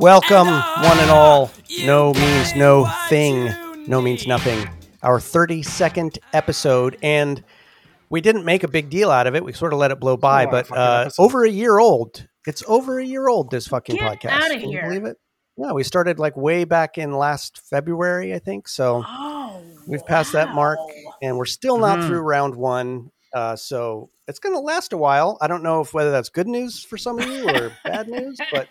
Welcome, And one and all. No means no thing. No means nothing. Our 32nd episode, and we didn't make a big deal out of it. We sort of let it blow by, Oh, but fucking uh, episode. over a year old. It's over a year old. This fucking Get podcast. outta Can you here. believe it? Yeah, we started like way back in last February, I think. So Oh, we've passed that mark, wow. and we're still not Mhm. through round one. Uh, so it's going to last a while. I don't know if whether that's good news for some of you or bad news, but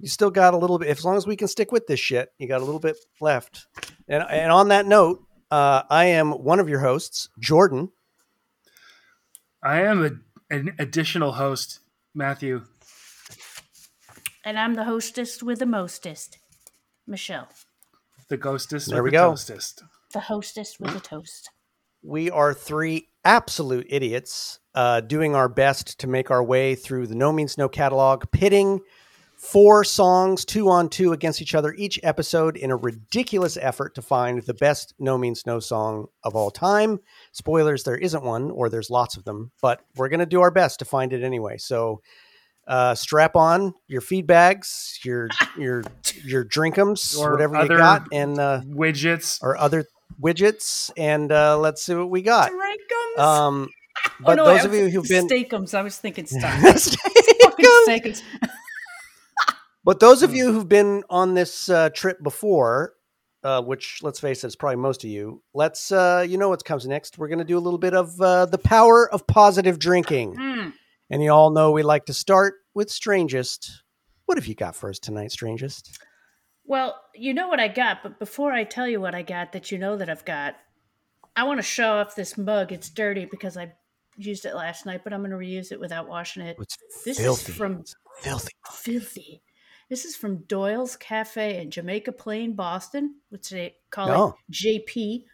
you still got a little bit. As long as we can stick with this shit, you got a little bit left. And and on that note, uh, I am one of your hosts, Jordan. I am a, an additional host, Matthew. And I'm the hostess with the mostest, Michelle. The ghostest There with we the go. toastest. The hostess with the toast. We are three absolute idiots uh, doing our best to make our way through the No Means No catalog, pitting four songs two on two against each other each episode in a ridiculous effort to find the best No Means No song of all time. Spoilers, there isn't one, or there's lots of them, but we're going to do our best to find it anyway. So uh, strap on your feed bags, your your your drinkums, Or whatever you got, and uh, Widgets. or other widgets, and uh, let's see what we got. Steakums. Um, oh, but no, those I of you who've been steakums. I was thinking stuff. Steakums. But those of you who've been on this uh, trip before, uh, which let's face it, is probably most of you. Let's uh, you know what comes next. We're going to do a little bit of uh, the power of positive drinking, Hmm. and you all know we like to start with strangest. What have you got for us tonight, strangest? Well, you know what I got, but before I tell you what I got that you know that I've got, I want to show off this mug. It's dirty because I used it last night, but I'm going to reuse it without washing it. It's This filthy. is from filthy. filthy. This is from Doyle's Cafe in Jamaica Plain, Boston, which they call Oh. it JP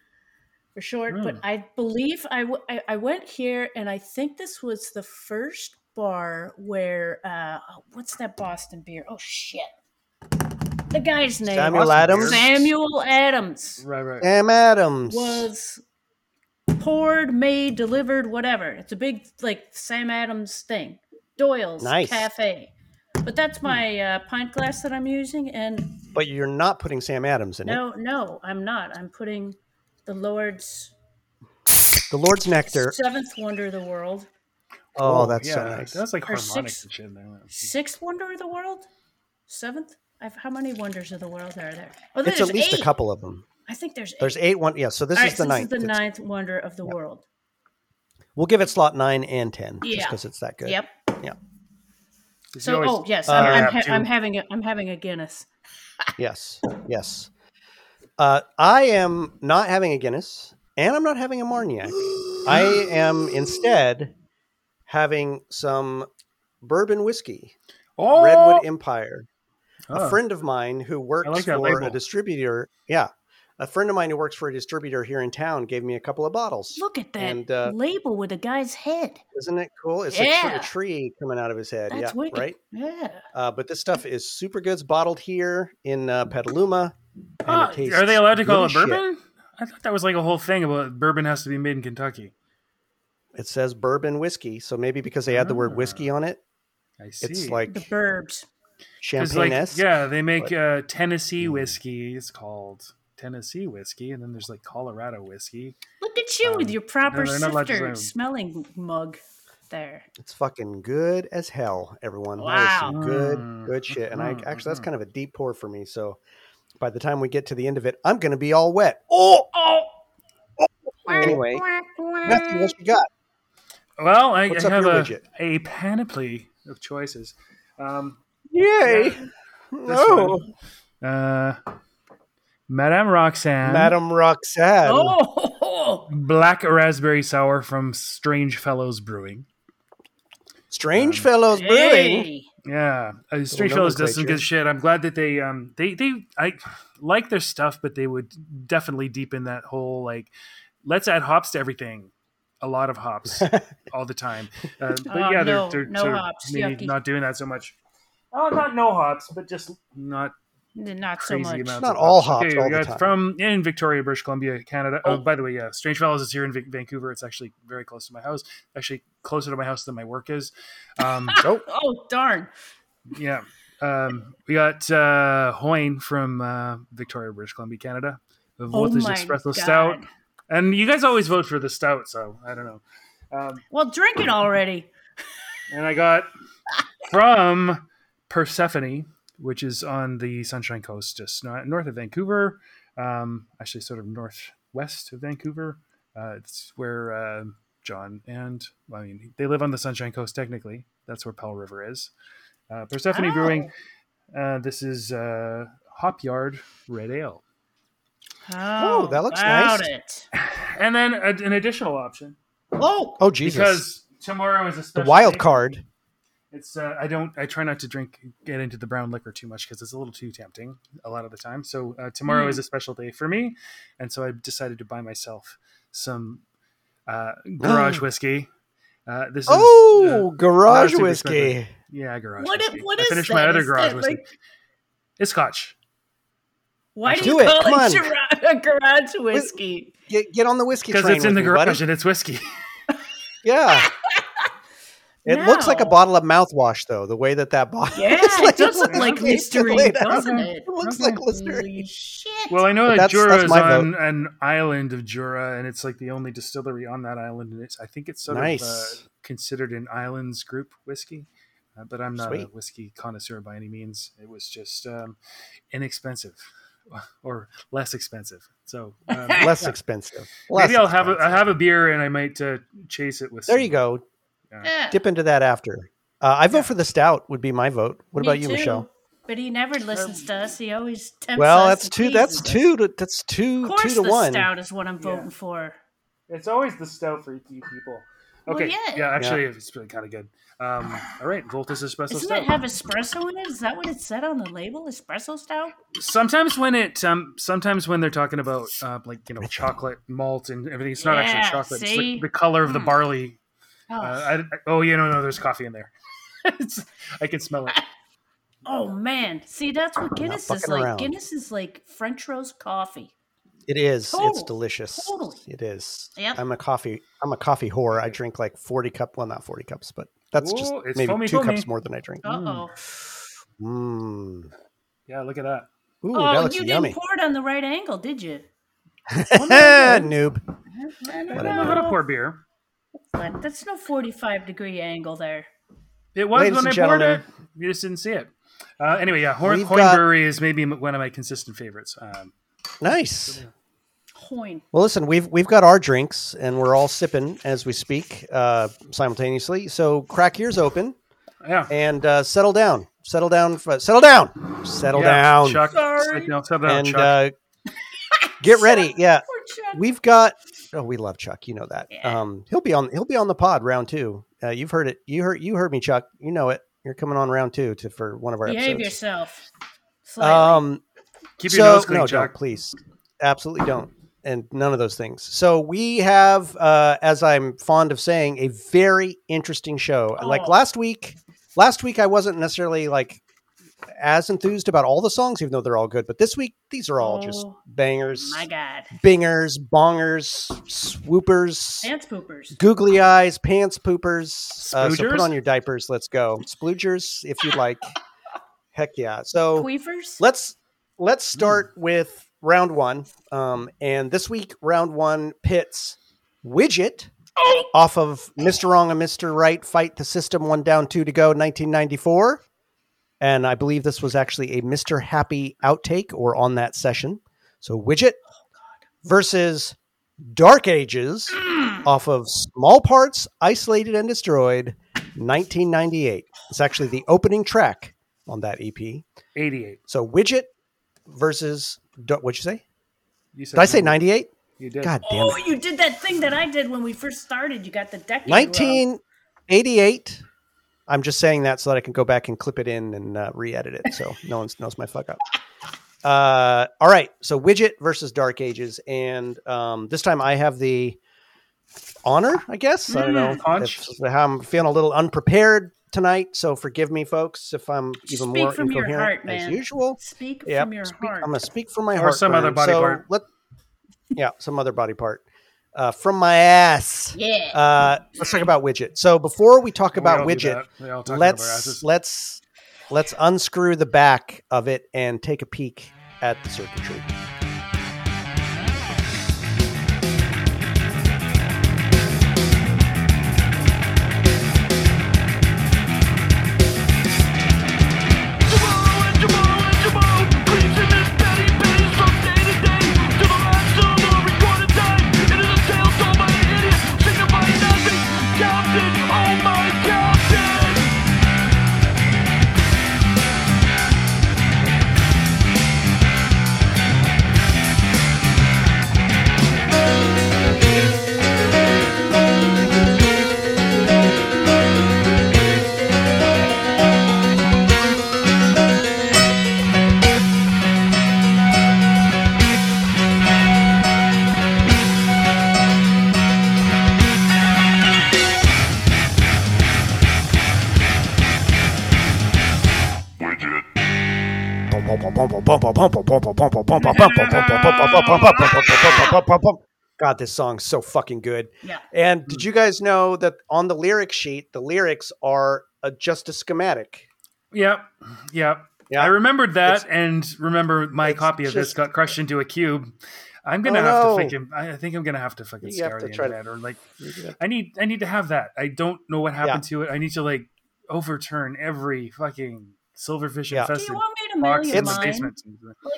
for short. But Mm. I believe I, w- I I went here, and I think this was the first bar where uh, what's that Boston beer? Oh shit, the guy's name Samuel Adams. Samuel Adams Right, right. Sam Adams. was poured, made, delivered, whatever. It's a big like Sam Adams thing. Doyle's Nice. Cafe. But that's my uh, pint glass that I'm using, and But you're not putting Sam Adams in it. no, no, I'm not. I'm putting the Lord's The Lord's Nectar. seventh wonder of the world, Oh, that's yeah, so nice. That's like Or harmonics six- and shit. in there. sixth wonder of the world, seventh. I've, how many wonders of the world are there? Oh, It's there's at least eight. a couple of them. I think there's eight. There's eight one. Yeah, so this All is right, the so ninth. This is the It's- ninth wonder of the world. We'll give it slot nine and ten, just Yeah. because it's that good. Yep. 'Cause So, always- oh yes, Uh, I'm, I'm, ha- I'm having a I'm having a Guinness. Yes. Yes. Uh, I am not having a Guinness, and I'm not having a Marniac. I am instead having some bourbon whiskey, oh, Redwood Empire. Oh. A friend of mine who works like that for a distributor. Yeah. A friend of mine who works for a distributor here in town gave me a couple of bottles. Look at that And, uh, label with a guy's head. Isn't it cool? It's like a tree coming out of his head. That's yeah, wicked. right. Yeah. Uh, but this stuff is super good. It's bottled here in uh, Petaluma. Oh, it are they allowed to call it as shit. bourbon? I thought that was like a whole thing about bourbon has to be made in Kentucky. It says bourbon whiskey, so maybe because they add the word whiskey on it, I see. it's like The burbs. Because like yeah, they make uh, Tennessee whiskey. It's called Tennessee whiskey, and then there's like Colorado whiskey. Look at you with Um, your proper no, they're not allowed to sifter smelling mug there. It's fucking good as hell, everyone. That is some Wow. good, Mm, good shit. And I mhm, actually that's mhm. kind of a deep pour for me. So by the time we get to the end of it, I'm gonna be all wet. Oh, Oh. Anyway, Matthew, what you got? Well, I, I have a, a panoply of choices. Um, Yay! this No, one, uh, Madame Roxanne, Madam Roxanne. Oh. Black Raspberry Sour from Strange Fellows Brewing. Strange Um, Fellows Brewing. Yeah, uh, Strange Little Fellows does some good shit. I'm glad that they um they they I like their stuff, but they would definitely deepen that whole like let's add hops to everything. A lot of hops all the time. Uh, but Oh, yeah, no, they're, they're no sort of maybe yucky. not doing that so much. Oh, not no hops, but just not Not so much. amounts. Not of all hops. hops Okay, all we the got time. from in Victoria, British Columbia, Canada. Oh, Oh. by the way, yeah, Strange Fellows is here in Vic- Vancouver. It's actually very close to my house. Actually, closer to my house than my work is. Um, Oh, Oh darn! yeah. Um, we got uh, Hoyne from uh, Victoria, British Columbia, Canada. The Oh Voltage my Espresso god! Stout. And you guys always vote for the stout, so I don't know. Um, Well, drink it already. and I got from Persephone, which is on the Sunshine Coast, just north of Vancouver. Um, actually, sort of northwest of Vancouver. Uh, it's where uh, John and well, I mean they live on the Sunshine Coast. Technically, that's where Powell River is. Uh, Persephone Oh. Brewing. Uh, this is uh, Hop Yard Red Ale, Oh, that looks about nice. It. and then a, an additional option Oh, oh, Jesus! because tomorrow is a the special wild day. card. It's uh, I don't I try not to drink get into the brown liquor too much because it's a little too tempting a lot of the time. So uh, tomorrow Mm. is a special day for me, and so I decided to buy myself some uh, garage whiskey. Uh, this is Oh, uh, garage whiskey. expensive. yeah garage. What i- whiskey. what I is finished that? my other Is garage that, whiskey. like- It's Scotch. why do Do you it, call come it garage, garage whiskey? Get, get on the whiskey Because train it's in the garage buddy. and it's whiskey. Yeah. It looks like a bottle of mouthwash, though. The way that that bottle. Yeah, it's it does look like Listerine, doesn't it? It looks Okay. like Listerine. Holy shit! well, I know But that Jura is my on an island of Jura, and it's like the only distillery on that island, and it's I think it's sort Nice. of uh, considered an islands group whiskey. Uh, but I'm not a whiskey connoisseur by any means. It was just um, inexpensive or less expensive. So um, Less yeah. expensive. Less Maybe I'll have a, expensive. I'll have a beer and I might uh, chase it with. There some- you go. Yeah. Dip into that after. Uh, I vote Yeah. for the stout. Would be my vote. What Me about you, too. Michelle? But he never listens to us. He always tempts Well, us that's two. That's us. two. To, that's two. Of course, Two to the one. stout is what I'm Yeah. voting for. It's always the stout for you people. Well, Okay. yeah. yeah. actually, it's really kind of good. Um, all right, Voltage Espresso Doesn't Stout. it have espresso in it? Is that what it said on the label? Espresso stout? sometimes when it um sometimes when they're talking about uh, like you know chocolate malt and everything it's not Yeah, actually chocolate it's like the color of the Mm. barley Oh, uh, I, I- oh yeah no no there's coffee in there it's, i can smell it oh man. See, that's what Guinness is like. around. Guinness is like French roast coffee. It is. It's delicious. Totally. It is. Yep. I'm a coffee. I'm a coffee whore. I drink like 40 cup. Well, not 40 cups, but that's just Ooh, it's maybe foamy, two foamy. cups more than I drink. Uh oh. Mmm. yeah look at that Ooh, Oh, that looks you yummy. didn't pour it on the right angle, did you? Noob. I don't know how to pour beer But that's no 45 degree angle there. it was Ladies when i and poured it you just didn't see it uh, anyway yeah horn, We've horn got- brewery is maybe one of my consistent favorites um, Nice. Hoyne. Well, listen, we've we've got our drinks and we're all sipping as we speak uh, simultaneously. So crack yours open yeah and uh, settle down. Settle down. f- Settle down. Settle yeah, down. Chuck, Sorry. sit down, settle down, and Chuck. uh, get ready. Yeah, we've got. Oh, we love Chuck. You know that. Yeah. Um, he'll be on. He'll be on the pod round two. Uh, you've heard it. You heard. You heard me, Chuck. You know it. You're coming on round two to for one of our Behave episodes. yourself. Slightly. Um, keep your so nose clean no, chuck don't, please, absolutely don't, and none of those things. So we have, uh, as I'm fond of saying, a very interesting show. Like Oh. last week, last week I wasn't necessarily like as enthused about all the songs, even though they're all good. But this week, these are all just Oh, bangers, My God. bingers, bongers, swoopers. Pants poopers. Googly eyes, pants poopers. Uh, so put on your diapers. Let's go. Sploogers, if you'd like. Heck yeah. So Queefers. let's let's start with round one. Um, and this week, round one pits Widget off of Mr. Wrong and Mr. Right Fight the System, one down, two to go, 1994. And I believe this was actually a Mr. Happy outtake or on that session. So Widget versus Dark Ages mm. off of Small Parts, Isolated and Destroyed, 1998. It's actually the opening track on that EP. 88 So Widget versus what'd you say? you said Did I say 98? you did God damn Oh, it. you did that thing that I did when we first started. You got the decade. wrong. 1988. I'm just saying that so that I can go back and clip it in and uh, re-edit it, so no one knows my fuck up. Uh, all right, so Widget versus Dark Ages, and um, this time I have the honor, I guess. I don't know Mm, if- how I'm feeling a little unprepared tonight, so forgive me, folks, if I'm even Speak more from your incoherent heart, as usual. Speak Yep, from your speak- heart. I'm gonna speak from my Or heart. some other body so part. Let, yeah, some other body part. Uh, from my ass. yeah. Uh, let's talk about widget. So before we talk We about all widget, that. We all talk about our asses. let's let's let's unscrew the back of it and take a peek at the circuitry. God, this song's so fucking good. yeah. And did you guys know that on the lyric sheet, the lyrics are uh, just a schematic? Yep. Yep. Yeah. I remembered that It's- and remember my copy of this got crushed into a cube. I'm gonna Oh, have no. to fucking I think I'm gonna have to fucking You scour to the try to- internet or like I need I need to have that. I don't know what happened Yeah. to it. I need to like overturn every fucking silverfish Yeah. Do infested you want me to box mail you mine? basement.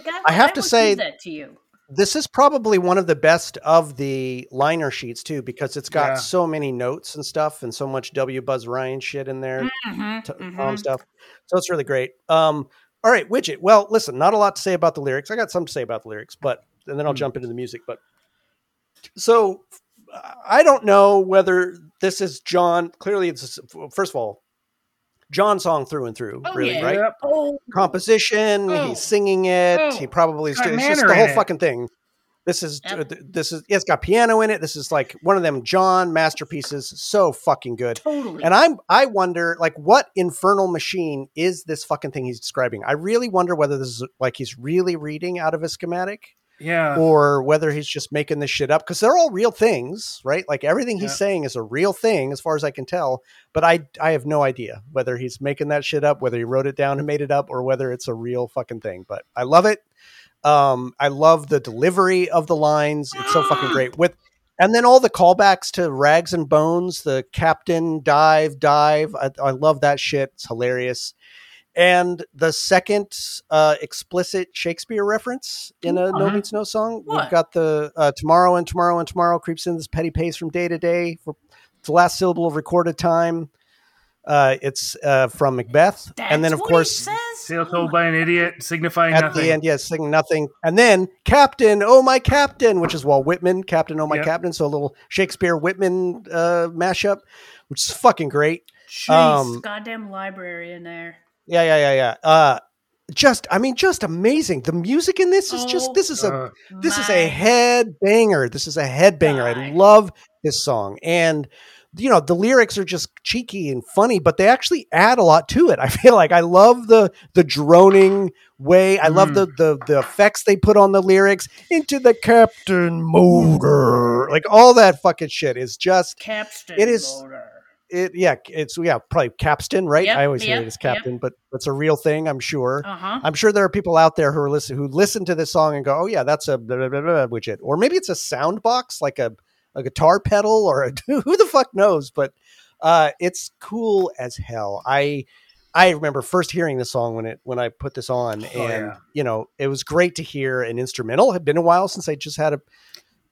Like, I, I have to would say- that to you. This is probably one of the best of the liner sheets too, because it's got Yeah. so many notes and stuff, and so much W. Buzz Ryan shit in there. Mhm, t- mhm. Stuff. So it's really great. Um, all right, widget. Well, listen, not a lot to say about the lyrics. I got some to say about the lyrics, but and then I'll Hmm. jump into the music. But so I don't know whether this is John. Clearly, it's first of all, John song through and through. Oh, really, yeah. right? Yep. Oh, Composition. Oh. He's singing it. Oh. He probably is. It's just the whole fucking thing. This is Yep. this is it's got piano in it. This is like one of them John masterpieces. So fucking good. totally. And I'm I wonder like what infernal machine is this fucking thing he's describing? I really wonder whether this is like he's really reading out of a schematic Yeah. or whether he's just making this shit up because they're all real things, right? Like everything he's Yeah. saying is a real thing as far as I can tell, but I I have no idea whether he's making that shit up, whether he wrote it down and made it up or whether it's a real fucking thing. But I love it. Um I love the delivery of the lines. It's so fucking great with and then all the callbacks to Rags and Bones, the Captain dive dive. I, I love that shit. It's hilarious. And the second uh, explicit Shakespeare reference in a No Mhm. Means No song, we've got the uh, tomorrow and tomorrow and tomorrow creeps in this petty pace from day to day. For the last syllable of recorded time. Uh, it's uh, from Macbeth, and then of what course he says? Tale told my- by an idiot, signifying at nothing. the end, yes, singing nothing, and then Captain, oh my Captain, which is Walt Whitman, Captain, oh my Yep. Captain. So a little Shakespeare Whitman uh, mashup, which is fucking great. Jeez, um, goddamn library in there. Yeah, yeah, yeah, yeah. Uh, just, I mean, just amazing. The music in this is just, Oh this is a, Uh, this is a head banger. This is a head banger. I love this song. And, you know, the lyrics are just cheeky and funny, but they actually add a lot to it. I feel like I love the, the droning way. I love Mhm. the, the, the effects they put on the lyrics into the captain motor. Like all that fucking shit is just, Capstan It is- motor. It, yeah, it's, yeah, probably capstan, right? Yep, I always hear it as yep. captain, but it's a real thing, I'm sure. Uh-huh. I'm sure there are people out there who are listen who listen to this song and go, "Oh yeah, that's a blah, blah, blah, blah, widget," or maybe it's a sound box like a a guitar pedal or a, who the fuck knows. But uh, it's cool as hell. I I remember first hearing the song when it when I put this on, and Oh, yeah. you know it was great to hear an instrumental. It had been a while since I just had a.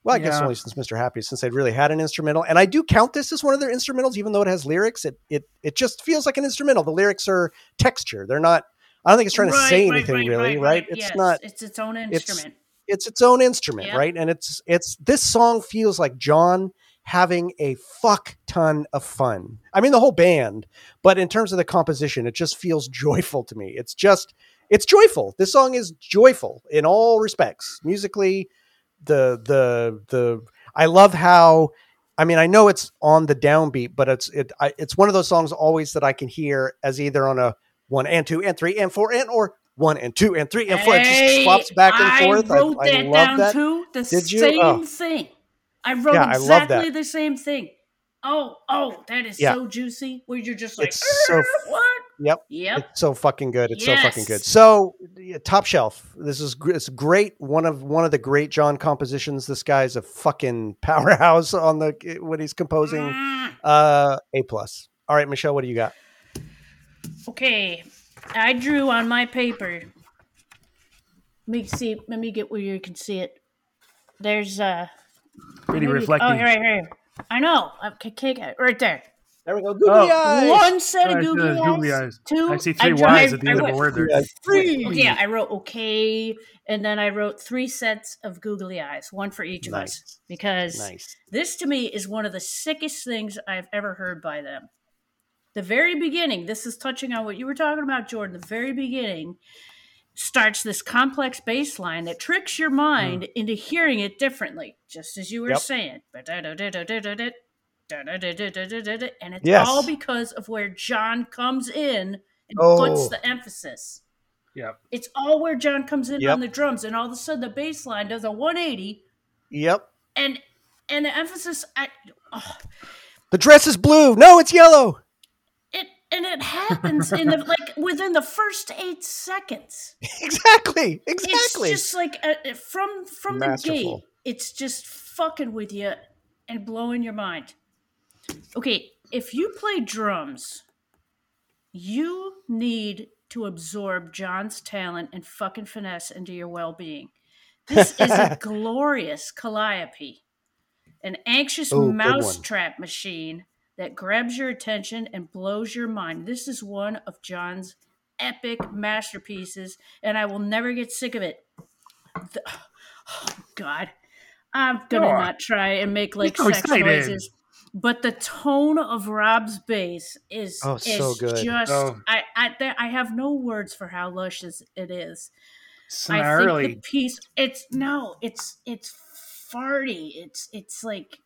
Well, I guess only since Mr. Happy, since they'd really had an instrumental, and I do count this as one of their instrumentals, even though it has lyrics. It it it just feels like an instrumental. The lyrics are texture; they're not. I don't think it's trying to say right, anything right, really, right, right? It's Yes, not. It's its own it's- instrument. It's its own instrument, Yeah. right? And it's it's this song feels like John having a fuck ton of fun. I mean, the whole band, but in terms of the composition, it just feels joyful to me. It's just it's joyful. This song is joyful in all respects, musically. The the the I love how I mean, I know it's on the downbeat, but it's it I, it's one of those songs always that I can hear as either on a one and two and three and four and or one and two and three and four. It just Hey, swaps back and forth. I wrote I, that love down that. too. The Did you? same Oh. thing. I wrote Yeah, I exactly that. the same thing. Oh, oh, that is Yeah. so juicy. Where you're just like, It's so "Er, what? Yep. Yep. It's so fucking good. It's so fucking good. So yeah, top shelf. This is gr- it's great. One of one of the great John compositions. This guy's a fucking powerhouse on the when he's composing. Mm. Uh, a plus. All right, Michelle, what do you got? Okay, I drew on my paper. Let me see. Let me get where you can see it. There's uh. Pretty maybe- reflecting. Oh, here, right here. I know. Okay, okay, right there. There we go. Googly Oh, eyes. One set of I see googly, eyes. googly eyes. Two. I see three drew- Y's I- at the I end of wrote- the word there. Yeah. Three. Yeah, I wrote okay, and then I wrote three sets of googly eyes, one for each of us, because Nice. this to me is one of the sickest things I've ever heard by them. The very beginning, this is touching on what you were talking about, Jordan. The very beginning starts this complex bass line that tricks your hmm. mind into hearing it differently, just as you were Yep. saying. And it's Yes. all because of where John comes in and Oh. puts the emphasis. Yeah. It's all where John comes in Yep. on the drums, and all of a sudden the bass line does a 180, Yep. and and the emphasis, I, oh, The dress is blue. No, it's yellow. it and it happens in the like within the first eight seconds. Exactly. Exactly. It's just like from from the gate, it's just fucking with you and blowing your mind. Okay, if you play drums, you need to absorb John's talent and fucking finesse into your well-being. This is a glorious calliope, an anxious mousetrap machine that grabs your attention and blows your mind. This is one of John's epic masterpieces, and I will never get sick of it. The- oh God, I'm gonna not try and make like so sex excited. noises. But the tone of Rob's bass is Oh, is so good. just Oh. I I there, I have no words for how luscious it is. I think the piece it's no, it's it's farty. It's it's like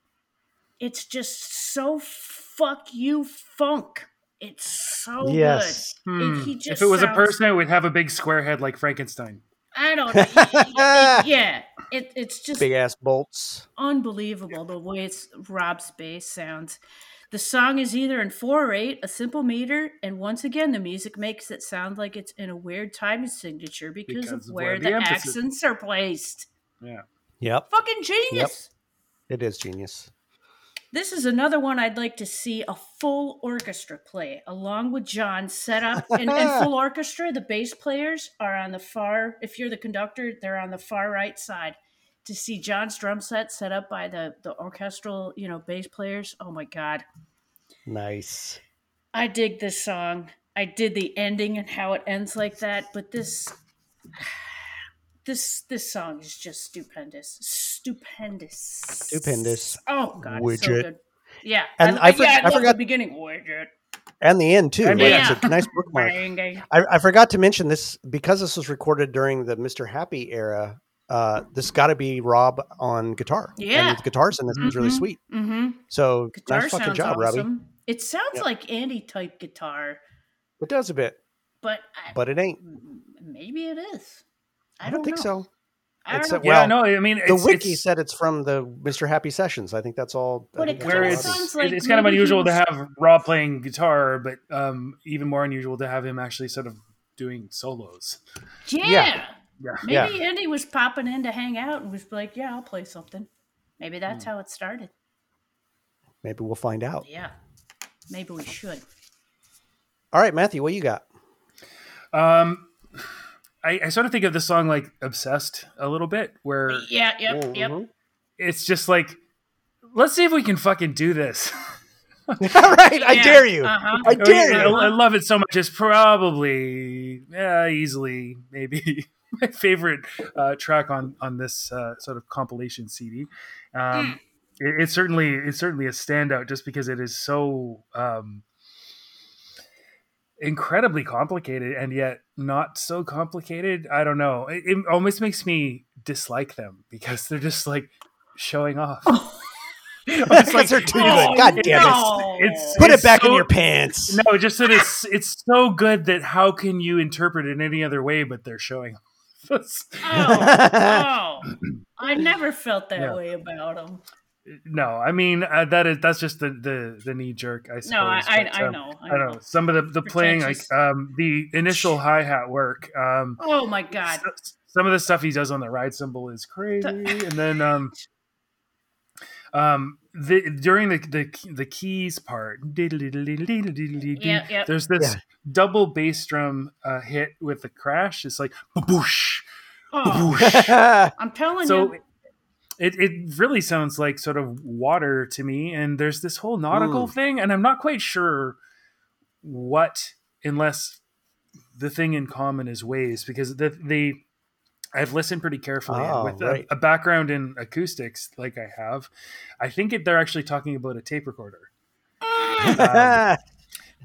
it's just so fuck you funk. It's so Yes. good. Hmm. It- he just if it was a person, it would have a big square head like Frankenstein. I don't know. It- it- yeah, it, it's just Big ass bolts. unbelievable the way it's Rob's bass sounds. The song is either in four or eight, a simple meter, and once again, the music makes it sound like it's in a weird time signature because, Because of of where, where the, the accents are placed. Yeah. Yep. Fucking genius. It is genius. This is another one I'd like to see a full orchestra play, along with John set up. And, and full orchestra, the bass players are on the far, if you're the conductor, they're on the far right side. To see John's drum set set up by the, the orchestral, you know, bass players. Oh my God. Nice. I dig this song. I did the ending and how it ends like that, but this this this song is just stupendous. Stupendous. Stupendous. Oh god, it's so Widget. good. Yeah. And I for- yeah, I love forgot- the beginning widget. And the end too. And Like, yeah. It's a nice bookmark. Bang, bang. I, I forgot to mention this because this was recorded during the Mr. Happy era. Uh, this got to be Rob on guitar. Yeah. and the guitars in this is really Mhm. sweet. Mhm. So Guitar nice fucking sounds job, Robbie. It sounds Yep. like Andy type guitar, It does a bit, but I, but it ain't. maybe it is. I, I don't think know. so. I don't It's know. a- Yeah, Well, no, I mean, The wiki it's, said it's from the Mr. Happy sessions. I think that's all. But it where it's, sounds like it's kind of unusual to have Rob playing guitar, but um, even more unusual to have him actually sort of doing solos. Yeah. Yeah. Yeah. Maybe Andy was popping in to hang out and was like, "Yeah, I'll play something." Maybe that's Hmm. how it started. Maybe we'll find out. Yeah. Maybe we should. All right, Matthew, what you got? Um, I, I sort of think of the song like "Obsessed" a little bit, where Yeah. Yep. Yep. Mhm. it's just like, let's see if we can fucking do this. All right, I dare you. Uh-huh. I dare I, you. I love it so much. It's probably yeah, easily maybe my favorite uh, track on on this uh, sort of compilation CD. Um, it, it's certainly it's certainly a standout just because it is so um, incredibly complicated and yet not so complicated. I don't know. It, it almost makes me dislike them because they're just like showing off. It's Because they're too Oh, good. God damn it. no. It's Put it's it back in your pants. No, just that it's it's so good that how can you interpret it any other way? But they're showing. us. Oh, oh. I never felt that Yeah. way about him. No, I mean uh, that is that's just the the, the knee jerk. I suppose. No, I, I, but, I um, know. I I know. know. Some of the the playing like um the initial hi hat work. Um, Oh my god. s- some of the stuff he does on the ride cymbal is crazy, and then um um the during the the, the keys part Yeah, yeah. there's this Yeah. double bass drum uh, hit with the crash it's like boosh Oh, boosh I'm telling so you. It, it really sounds like sort of water to me and there's this whole nautical Mm. thing and i'm not quite sure what unless the thing in common is waves because the the I've listened pretty carefully Oh, with right. a, a background in acoustics like I have. I think it, they're actually talking about a tape recorder.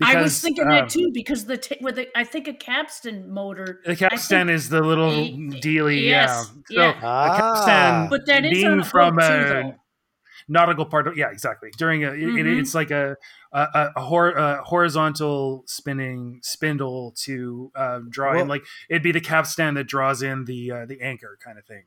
I was thinking um, that too because the t- with the, I think a capstan motor, The capstan is the little Y- dealy, yes, yeah. So yeah. the Ah. capstan but that is being on a from boat too, a though. nautical part of yeah exactly during a it- it, it's like a a, a, a, hor- a horizontal spinning spindle to um, draw Well- in like it'd be the capstan that draws in the uh, the anchor kind of thing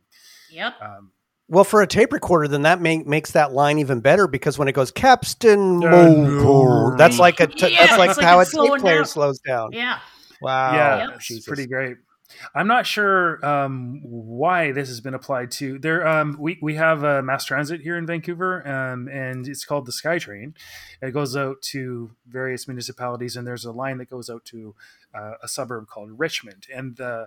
Yep. um, Well, for a tape recorder, then that make, makes that line even better because when it goes capstan Uh, motor, that's like a t- Yeah, that's like like how it's a tape player down. slows down. Yeah. Wow, yeah Yep. it's pretty great i'm not sure um, why this has been applied to there um, we, we have a mass transit here in vancouver um, and it's called the skytrain it goes out to various municipalities and there's a line that goes out to uh, a suburb called richmond and uh,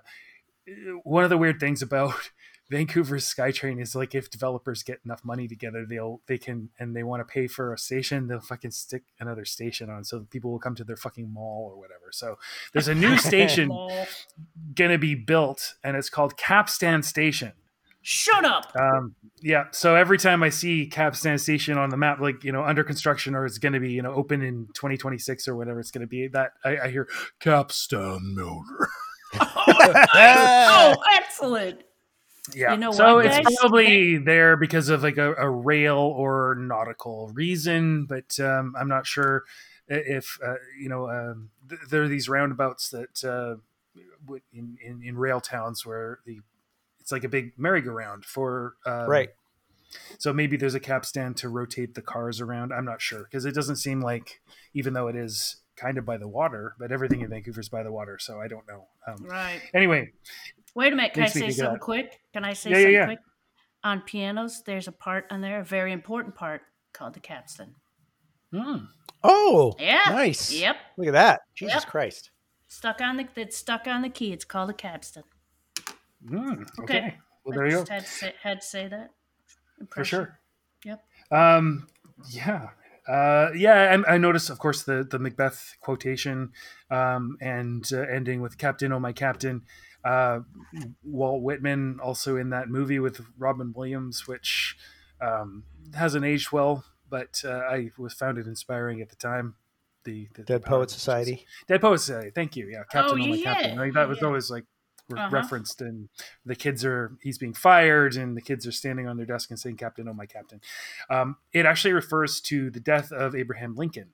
one of the weird things about Vancouver's SkyTrain is like if developers get enough money together, they'll they can and they want to pay for a station, they'll fucking stick another station on so that people will come to their fucking mall or whatever. So there's a new station gonna be built and it's called Capstan Station. Shut up. Um, yeah. So every time I see Capstan Station on the map, like you know, under construction or it's going to be you know open in 2026 or whatever it's going to be, that I, I hear Capstan Motor. oh, excellent. Yeah. You know so what, it's guys? probably there because of like a, a rail or nautical reason, but um, I'm not sure if uh, you know um, th- there are these roundabouts that uh, in, in in rail towns where the it's like a big merry-go-round for um, right. So maybe there's a capstan to rotate the cars around. I'm not sure because it doesn't seem like even though it is kind of by the water, but everything in Vancouver's by the water, so I don't know. Um, Right. anyway, Wait a minute. Can I Makes me say something that. quick? Can I say Yeah, yeah, something yeah. quick? On pianos, there's a part on there, a very important part called the capstan. hmm. Oh, Yeah. nice. Yep. Look at that. Jesus Yep. Christ. Stuck on the it's stuck on the key. It's called a capstan. Hmm, okay. Okay. Well, I there you go. just Had to say, had to say that. For sure. Yep. Um, yeah. Uh, yeah, I, I noticed, of course, the the Macbeth quotation, um, and uh, ending with "Captain, oh my Captain." Uh, Walt Whitman also in that movie with Robin Williams, which um, hasn't aged well, but uh, I was found it inspiring at the time. The, the Dead the Poet power- Society. Dead Poet Society. Thank you. Yeah, Captain, oh, my yeah, Captain. Like, that was yeah. always like re- Uh-huh. referenced, and the kids are he's being fired, and the kids are standing on their desk and saying, "Captain, oh my Captain." Um, it actually refers to the death of Abraham Lincoln.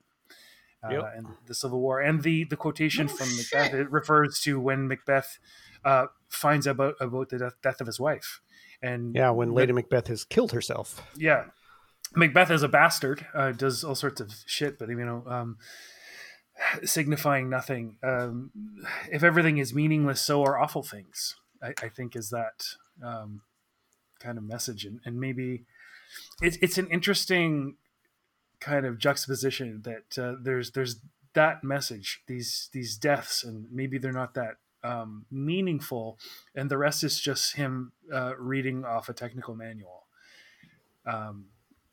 Uh, Yep. and the Civil War, and the the quotation Oh, from Macbeth it refers to when Macbeth uh, finds out about about the death, death of his wife, and Yeah, when Lady Macbeth has killed herself. yeah, Macbeth is a bastard. Uh, does all sorts of shit, but you know, um, signifying nothing. Um, if everything is meaningless, so are awful things. I, I think is that um, kind of message, and, and maybe it's it's an interesting kind of juxtaposition that uh, there's there's that message, these these deaths, and maybe they're not that um, meaningful, and the rest is just him uh, reading off a technical manual. Um,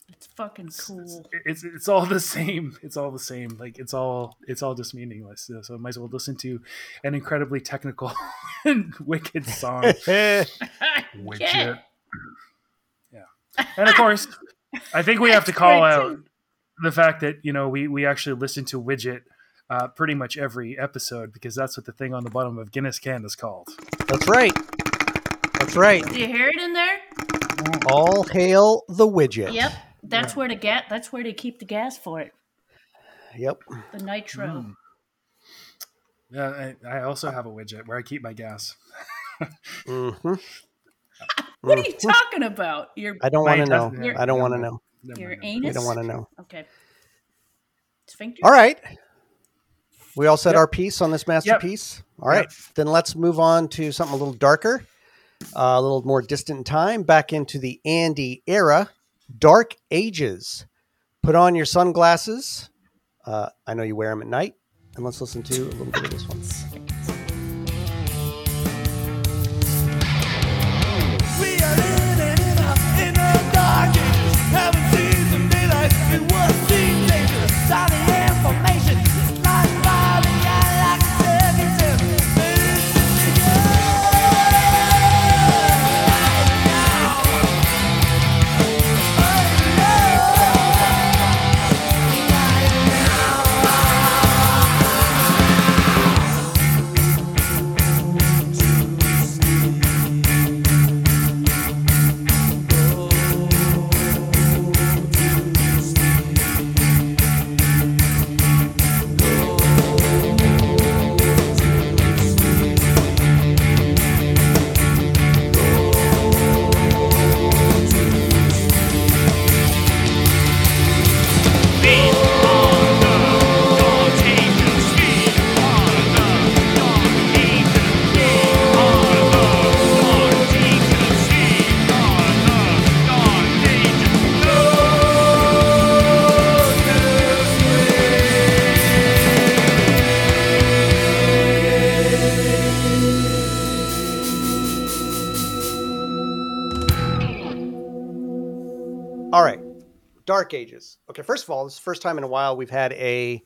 It's fucking cool. it's it's all the same. It's all the same. Like it's all it's all just meaningless. So, so I might as well listen to an incredibly technical and wicked song. yeah. Widget. Yeah, and of course, I think we have to call out the fact that you know we we actually listen to Widget uh, pretty much every episode because that's what the thing on the bottom of Guinness can is called. That's right. That's right. Do you hear it in there? All hail the widget. Yep. that's where to get. That's where they keep the gas for it. Yep. The nitro. Mm. Yeah, I, I also have a widget where I keep my gas. hmm What are you talking about? Your I don't want to know. intestine- I don't want to know. Never your anus. We don't want to know. Okay. Sphincter. All right. We all said Yep. our piece on this masterpiece. All right. Yep. Then let's move on to something a little darker, uh, a little more distant in time, back into the Andy era, Dark Ages. Put on your sunglasses. Uh, I know you wear them at night. And let's listen to a little bit of this one. We are living in a, in a dark ages. Dark Ages. Okay, first of all, this is the first time in a while we've had a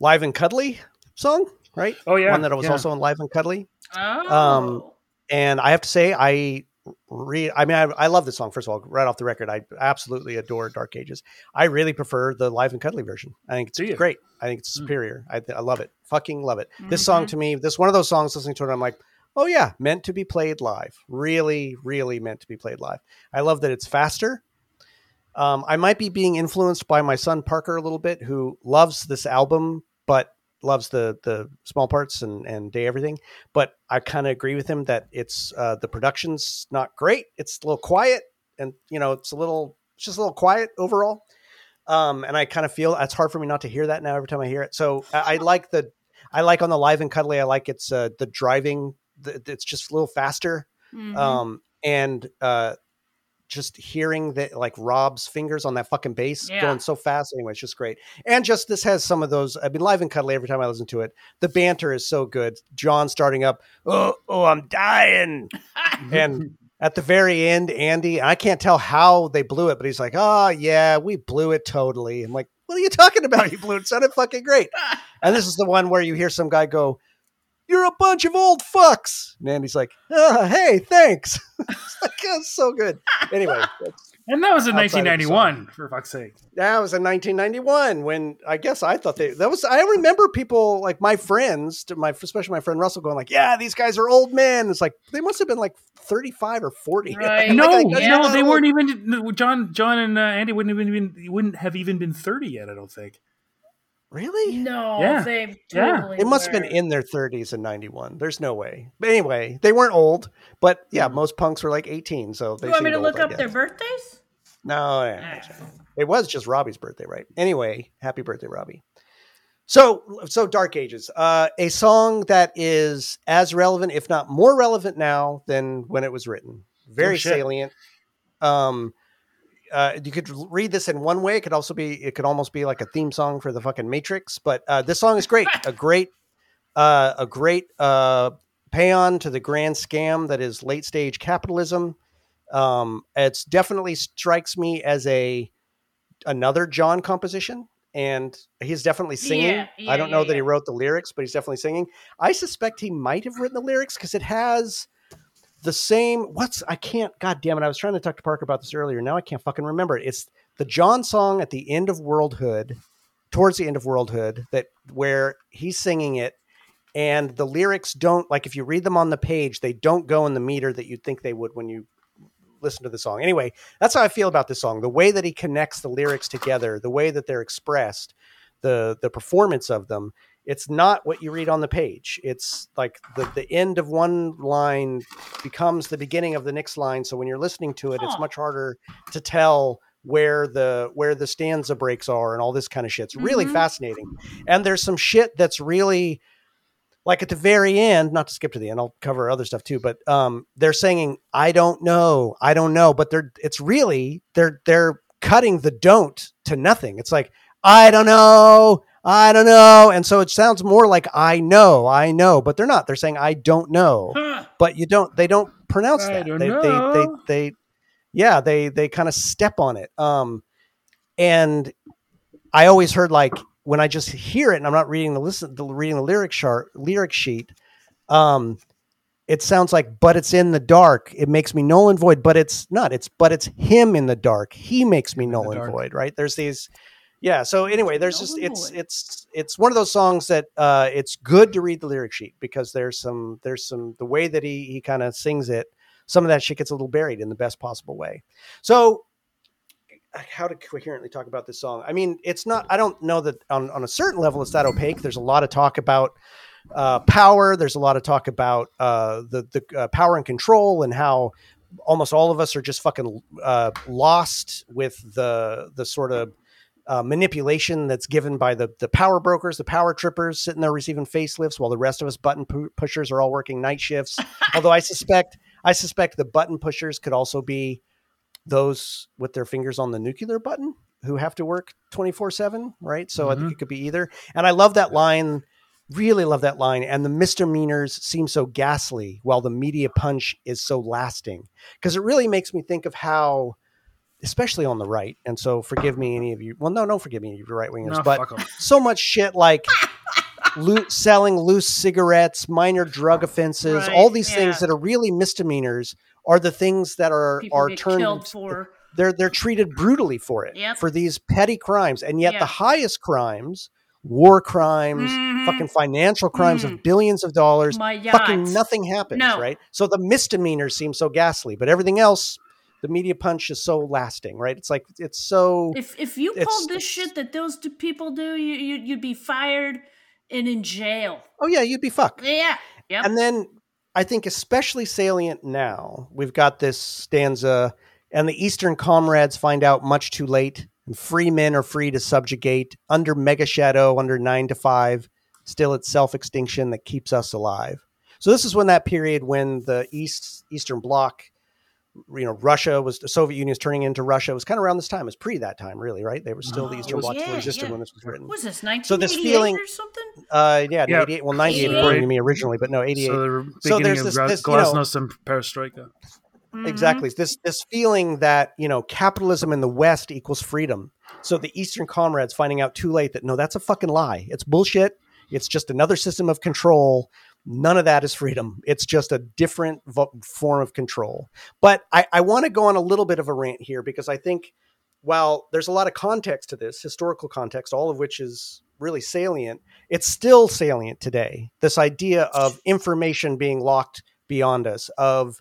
live and cuddly song, right? Oh yeah, One that was yeah. also on live and cuddly. Oh. Um, And I have to say, I re I mean, I, I love this song. First of all, right off the record, I absolutely adore Dark Ages. I really prefer the live and cuddly version. I think Do you? it's great. I think it's Hmm. superior. I, I love it. Fucking love it. This song to me, this one of those songs. Listening to it, I'm like, oh yeah, meant to be played live. Really, really meant to be played live. I love that it's faster. Um, I might be being influenced by my son Parker a little bit, who loves this album, but loves the the small parts and and day everything. But I kind of agree with him that it's uh, the production's not great. It's a little quiet, and you know, it's a little it's just a little quiet overall. Um, and I kind of feel it's hard for me not to hear that now every time I hear it. So I, I like the I like on the live and cuddly. I like it's uh, the driving. The, it's just a little faster Mhm. um and uh just hearing that like rob's fingers on that fucking bass Yeah. going so fast anyway it's just great. And just this has some of those i mean live and cuddly every time i listen to it the banter is so good. John starting up oh oh i'm dying. And at the very end andy i can't tell how they blew it but he's like oh yeah we blew it totally. I'm like what are you talking about? You blew it, it. Sounded fucking great. And this is the one where you hear some guy go you're a bunch of old fucks. And Andy's like, ah, hey, thanks. it's like, it's so good. Anyway, And that was in Outside of the 1991, for fuck's sake. that was in 1991 when I guess I thought they, that was, I remember people like my friends, to my, especially my friend Russell going like, yeah, these guys are old men. It's like, they must have been like 35 or 40. Right. Like, No, I- yeah. no, that's they not weren't even. John, John, and uh, Andy wouldn't have even been wouldn't have even been 30 yet. I don't think. Really? no, Yeah. they Yeah. totally It must have been in their 30s in 91. There's no way. But anyway, they weren't old, but yeah, most punks were like 18. So they You want me to old, look up their birthdays? No, yeah. Ah. It was just Robbie's birthday, right? Anyway, happy birthday, Robbie. So, so Dark Ages, uh, a song that is as relevant, if not more relevant now than when it was written. Very Oh, salient. Um, uh, you could read this in one way. It could also be, it could almost be like a theme song for the fucking Matrix. But uh, this song is great. a great, uh, a great uh, paean to the grand scam that is late stage capitalism. Um, it's definitely strikes me as a another John composition, and he's definitely singing. Yeah, yeah, I don't know yeah, that he wrote the lyrics, but he's definitely singing. I suspect he might have written the lyrics because it has the same. What's I can't. God damn it! I was trying to talk to Parker about this earlier. Now I can't fucking remember it. It's the John song at the end of Worldhood, towards the end of Worldhood, that where he's singing it. And the lyrics don't like if you read them on the page, they don't go in the meter that you'd think they would when you listen to the song. Anyway, that's how I feel about this song. The way that he connects the lyrics together, the way that they're expressed, the the performance of them. It's not what you read on the page. It's like the the end of one line becomes the beginning of the next line. So when you're listening to it, it's much harder to tell where the where the stanza breaks are and all this kind of shit. It's really Mhm. fascinating. And there's some shit that's really like at the very end, not to skip to the end, I'll cover other stuff too, but um they're saying, I don't know, I don't know, but they're it's really they're they're cutting the don't to nothing. It's like, I don't know, I don't know. And so it sounds more like I know, I know, but they're not. They're saying I don't know. Huh. But you don't they don't pronounce I that. don't they, they they they yeah, they they kind of step on it. Um and I always heard like when I just hear it and I'm not reading the listen the reading the lyric chart lyric sheet, um, it sounds like but it's in the dark. It makes me null and void, but it's not. It's but it's him in the dark. He makes me null and void, right? There's these yeah, so anyway, there's just it's it's it's one of those songs that uh it's good to read the lyric sheet because there's some there's some the way that he he kind of sings it, some of that shit gets a little buried in the best possible way. So how to coherently talk about this song. I mean, it's not. I don't know that on on a certain level it's that opaque. There's a lot of talk about uh, power. There's a lot of talk about uh, the the uh, power and control and how almost all of us are just fucking uh, lost with the the sort of uh, manipulation that's given by the the power brokers, the power trippers sitting there receiving facelifts, while the rest of us button pu- pushers are all working night shifts. Although I suspect I suspect the button pushers could also be those with their fingers on the nuclear button who have to work 24 7 right so i think Mhm. it could be either and i love that line really love that line and the misdemeanors seem so ghastly while the media punch is so lasting because it really makes me think of how especially on the right and so forgive me any of you well no don't forgive me any of you right wingers No, but so much shit like loo- selling loose cigarettes, minor drug offenses, all these yeah. things that are really misdemeanors are the things that are People are turned for. they're they're treated brutally for it Yep. for these petty crimes and yet Yeah. the highest crimes war crimes Mhm. fucking financial crimes of Mm. billions of dollars My fucking nothing happens No. right so the misdemeanors seem so ghastly but everything else the media punch is so lasting right it's like it's so If if you pulled this shit that those two people do, you, you you'd be fired and in jail. oh yeah you'd be fucked Yeah. Yep. And then I think especially salient now, we've got this stanza, and the Eastern comrades find out much too late, and free men are free to subjugate under mega shadow, under nine to five, still it's self extinction that keeps us alive. So this is when that period when the East Eastern Bloc, you know, Russia was the Soviet Union was turning into Russia. It was kind of around this time. It was pre that time, really, right? They were still the Oh, Eastern Bloc still yeah, existed yeah. when this was written. was this So this feeling- or something? Uh, yeah, Yeah. 88, well, 98 according to me originally, but no, 88. So the So there's of this- Gla- this, you know- Glasnost and Perestroika. Mhm. Exactly. This this feeling that, you know, capitalism in the West equals freedom. So the Eastern comrades finding out too late that no, that's a fucking lie. It's bullshit. It's just another system of control. None of that is freedom. It's just a different vo- form of control. But I, I want to go on a little bit of a rant here because I think while there's a lot of context to this, historical context, all of which is really salient, it's still salient today. This idea of information being locked beyond us, of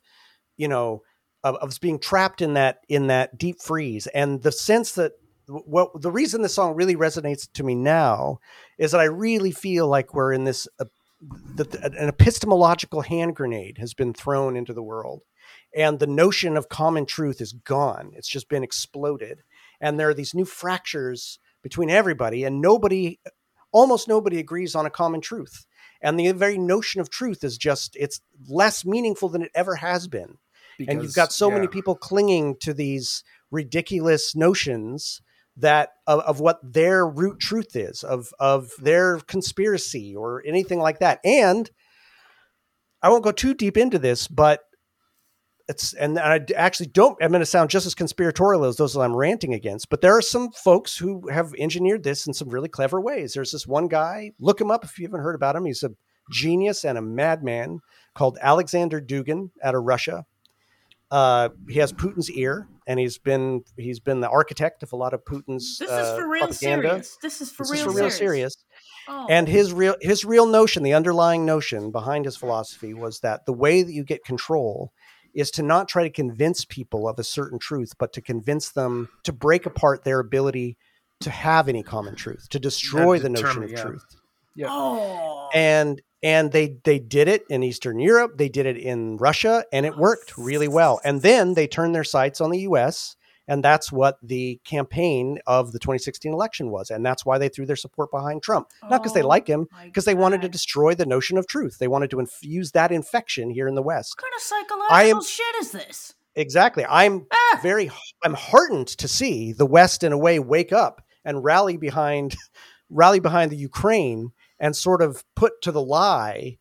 you know, of, of being trapped in that in that deep freeze, and the sense that what the reason this song really resonates to me now is that I really feel like we're in this uh, that an epistemological hand grenade has been thrown into the world, and the notion of common truth is gone. It's just been exploded, and there are these new fractures between everybody, and nobody, almost nobody, agrees on a common truth. And the very notion of truth is just it's less meaningful than it ever has been and you've got so many people clinging to these ridiculous notions that of, of what their root truth is of of their conspiracy or anything like that. And i won't go too deep into this but it's and i actually don't i'm going to sound just as conspiratorial as those that i'm ranting against but there are some folks who have engineered this in some really clever ways. There's this one guy look him up if you haven't heard about him. He's a genius and a madman called alexander dugin out of russia. Uh, he has Putin's ear, and he's been he's been the architect of a lot of Putin's This uh, is for real propaganda. serious. This is for This real is for real serious. serious. Oh. And his real his real notion, the underlying notion behind his philosophy was that the way that you get control is to not try to convince people of a certain truth, but to convince them to break apart their ability to have any common truth, to destroy the notion determine, of yeah. truth. Yeah. Oh, And and they they did it in Eastern Europe, they did it in Russia, and it worked really well. And then they turned their sights on the US, and that's what the campaign of the 2016 election was. And that's why they threw their support behind Trump. Not because they Oh like him, because they wanted to destroy the notion of truth. They wanted to infuse that infection here in the West. What kind of psychological am- shit is this? Exactly. I'm Ah! very I'm heartened to see the West in a way wake up and rally behind rally behind the Ukraine and sort of put to the lie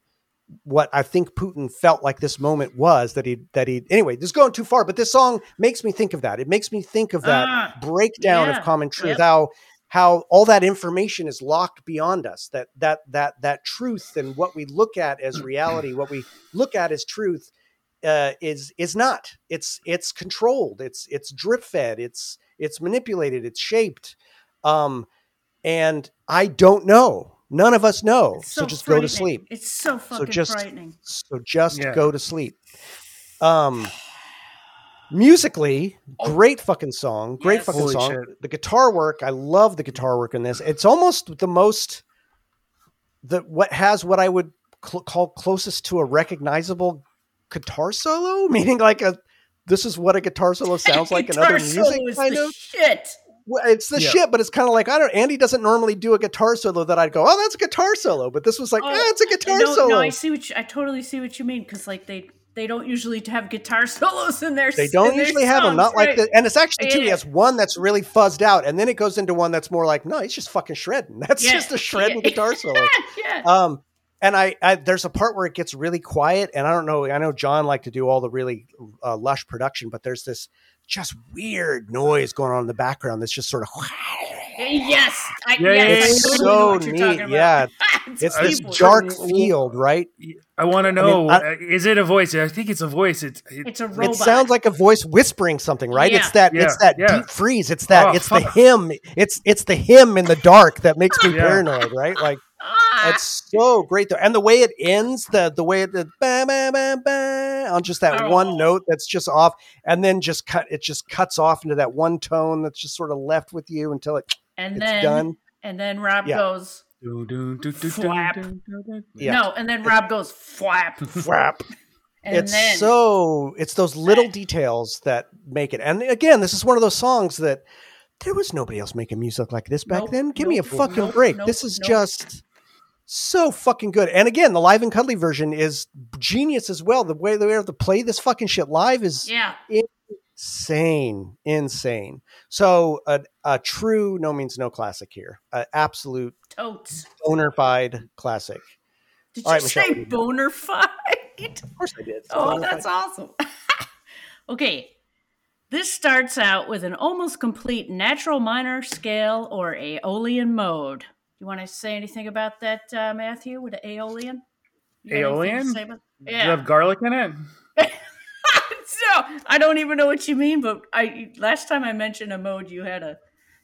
what I think Putin felt like this moment was that he that he anyway, this is going too far, but this song makes me think of that. It makes me think of that Ah, breakdown yeah, of common truth, yep. how how all that information is locked beyond us, that that that that truth and what we look at as reality, what we look at as truth uh, is is not. It's it's controlled. It's it's drip fed. It's it's manipulated. It's shaped. Um, and I don't know. None of us know. So, so just go to sleep. It's so fucking just- frightening. So just Yeah. go to sleep. Um, musically, great fucking song. Great Yes. fucking Holy song. shit. The guitar work, I love the guitar work in this. It's almost the most the what has what I would cl- call closest to a recognizable guitar solo, meaning like a this is what a guitar solo sounds like in other music is kind the of. shit. Well, it's the Yeah. shit, but it's kind of like I don't. Andy doesn't normally do a guitar solo that I'd go, oh, that's a guitar solo. But this was like, Oh, eh, it's a guitar no, solo. No, I see what you, I totally see what you mean because like they they don't usually have guitar solos in their They don't in their usually have them, songs, not like right. the, and it's actually too. He has one that's really fuzzed out, and then it goes into one that's more like, no, he's just fucking shredding. That's Yeah, just a shredding yeah. guitar solo. yeah. Um, and I, I, there's a part where it gets really quiet, and I don't know. I know John liked to do all the really uh, lush production, but there's this just weird noise going on in the background that's just sort of. yes, I, Yeah, yeah, yes, yeah, I yeah. totally know so what you're neat. talking about. Yeah, it's, it's this dark field, right? I want to know: I- uh, is it a voice? I think it's a voice. It's it, It's a robot. It sounds like a voice whispering something, right? Yeah. It's that Yeah, it's that yeah. deep freeze. It's that Oh, it's the fuck. hymn. It's it's the hymn in the dark that makes me Yeah. paranoid, right? Like Ah, it's so great though. And the way it ends, the the way it the ba, ba, ba, ba, on just that Oh. one note that's just off, and then just cut it just cuts off into that one tone that's just sort of left with you until it, and it's then done. and then Rob Yeah. goes Flap. Yeah. no, and then Rob goes flap, Frap. and it's then so it's those little details that make it. And again, this is one of those songs that there was nobody else making music like this back Nope, then. Give me a fucking nope, break. nope, this is nope. just so fucking good. And again, the live and cuddly version is genius as well. The way they have to play this fucking shit live is yeah, insane, insane. So a, a true no means no classic here. An absolute totes. bona fide classic. Did All you right, say what do you got? boner fight? Of course I did. Oh, that's awesome. okay. This starts out with an almost complete natural minor scale or Aeolian mode. You want to say anything about that, uh, Matthew, with the Aeolian? You got anything to Aeolian? about- Does it Yeah. have garlic in it? so I don't even know what you mean, but I last time I mentioned a mode, you had a,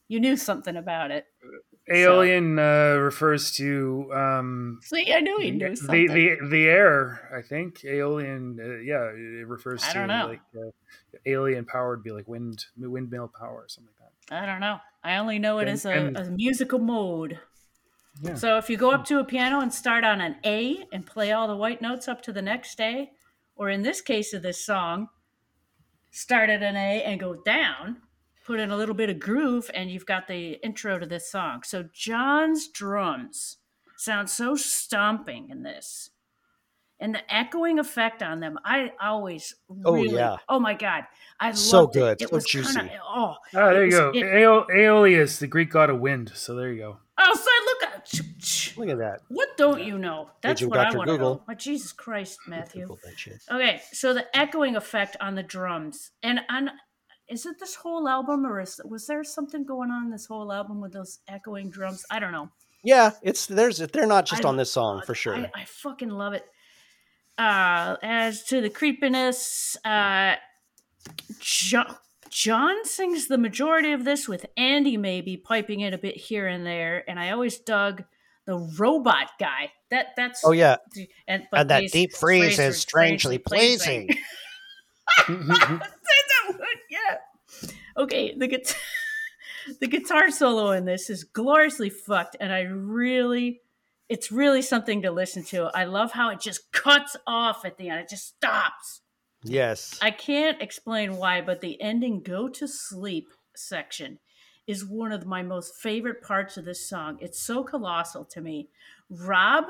you knew something about it. Aeolian uh, refers to um, See, I knew he knew the, something. the the air. I think Aeolian. Uh, yeah, it refers I to don't know. like uh, alien power would be like wind windmill power or something like that. I don't know. I only know it And- as a, and- a musical mode. Yeah. So if you go up to a piano and start on an A and play all the white notes up to the next A, or in this case of this song, start at an A and go down, put in a little bit of groove, and you've got the intro to this song. So John's drums sound so stomping in this. And the echoing effect on them, I always Oh, really, yeah. oh my god, I So loved good, It, it so was juicy. Kinda, oh, Ah, there you was- go. it- Aeol- Aeolus, the Greek god of wind. So there you go. Oh, so look at Look at that. what don't you know? That's Agent what I Dr. want to Google. know. Oh, Jesus Christ, Matthew. Google that shit. Okay, so the echoing effect on the drums, and on is it this whole album, or is was there something going on in this whole album with those echoing drums? I don't know. Yeah, it's there's they're not just I- on this song for sure. I, I fucking love it. Uh, as to the creepiness, uh, John sings the majority of this with Andy maybe piping in a bit here and there, and I always dug the robot guy. That that's oh yeah, and, but And that deep freeze is strangely pleasing. yeah. Okay, the guitar, the guitar solo in this is gloriously fucked, and I really, it's really something to listen to. I love how it just cuts off at the end; it just stops. Yes. I can't explain why, but the ending "Go to Sleep" section is one of my most favorite parts of this song. It's so colossal to me. Rob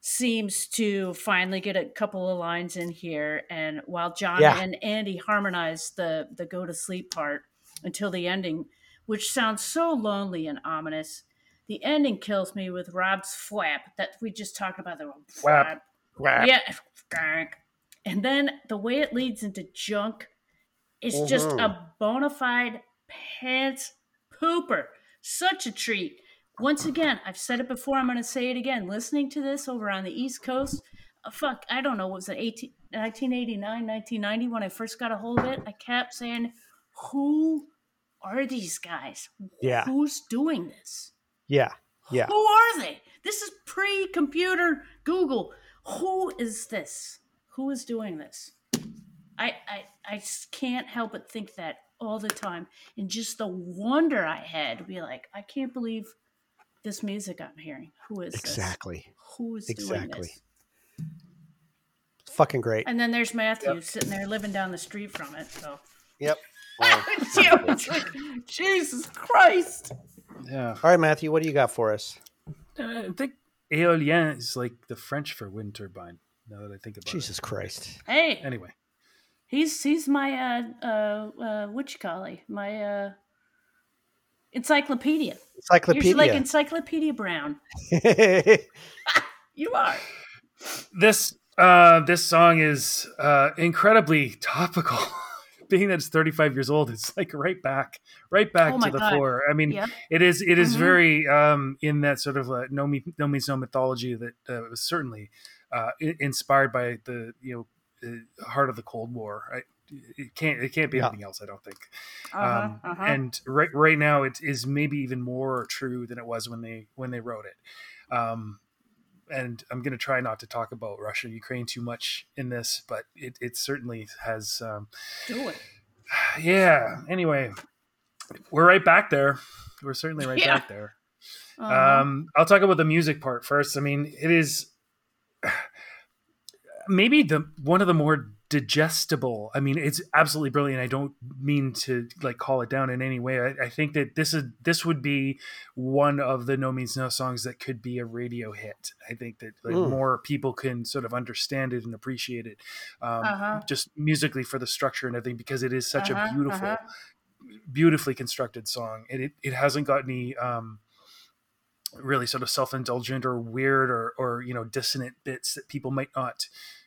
seems to finally get a couple of lines in here and while john Yeah. and andy harmonize the the go to sleep part until the ending which sounds so lonely and ominous the ending kills me with rob's flap that we just talked about the Flap. Whap. yeah and then the way it leads into junk is just Mhm. a bona fide pants pooper such a treat once again i've said it before i'm going to say it again listening to this over on the east coast uh, fuck i don't know what was it 18, 1989 1990 when i first got a hold of it i kept saying who are these guys Yeah. who's doing this Yeah. Yeah. who are they? This is pre computer Google. Who is this? Who is doing this? I, I I just can't help but think that all the time. And just the wonder I had to be like, I can't believe this music I'm hearing. Who is this? Exactly. Who is doing Exactly. this? Fucking great. And then there's Matthew sitting there living down the street from it. So Yep. It's like, Jesus Christ. Yeah. All right, Matthew, what do you got for us? Uh, I think éolien is like the French for wind turbine. Now that I think about Jesus it. Christ. Hey, Anyway, He's he's my uh uh uh what you call it? My uh encyclopedia. You're Encyclopedia. like Encyclopedia Brown. You are. this uh, this song is uh, incredibly topical. Being that it's 35 years old, it's like right back, right back Oh to the God. floor. I mean, Yep. it is it is Mhm. very um, in that sort of uh, no me no means no mythology that uh, was certainly uh, inspired by the you know uh, heart of the Cold War. I, it can't it can't be Yeah. anything else. I don't think. Uh-huh, um, uh-huh. and right right now it is maybe even more true than it was when they when they wrote it um, and i'm going to try not to talk about russia ukraine too much in this but it, it certainly has um, Do it. yeah anyway we're right back there we're certainly right Yeah. back there Uh-huh. um, I'll talk about the music part first. I mean, it is maybe the one of the more digestible. I mean, it's absolutely brilliant. I don't mean to like call it down in any way. I, I think that this is this would be one of the No Means No songs that could be a radio hit. I think that like Mm. more people can sort of understand it and appreciate it, um, Uh-huh. just musically for the structure and everything, because it is such Uh-huh, a beautiful uh-huh. beautifully constructed song. It, it it hasn't got any um really sort of self-indulgent or weird or or you know dissonant bits that people might not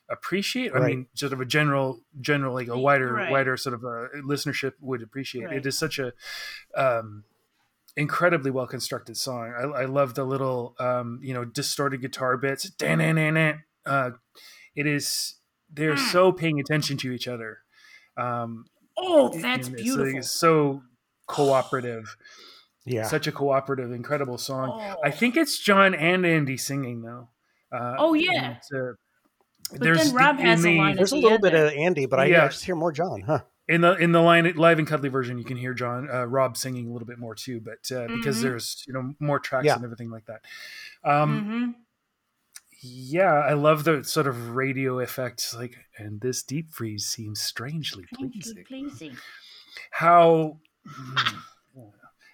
appreciate. I mean, sort of a general general like a wider Right. wider sort of a listenership would appreciate. Right. It is such a um incredibly well constructed song. I, I love the little um you know distorted guitar bits. Uh, it is they're Mm. so paying attention to each other. Um, Oh, and that's it's, like, beautiful. so cooperative Yeah. such a cooperative incredible song Oh. i think it's john and andy singing though uh, Oh, yeah. and, uh, But then Rob in has a the, line There's a little end bit there. of Andy, but I, Yeah. I just hear more John, huh? in the in the line live and cuddly version you can hear john uh, rob singing a little bit more too but uh, because Mhm. there's you know more tracks Yeah. and everything like that um Mhm. yeah i love the sort of radio effect like and this deep freeze seems strangely pleasing Thank pleasing. how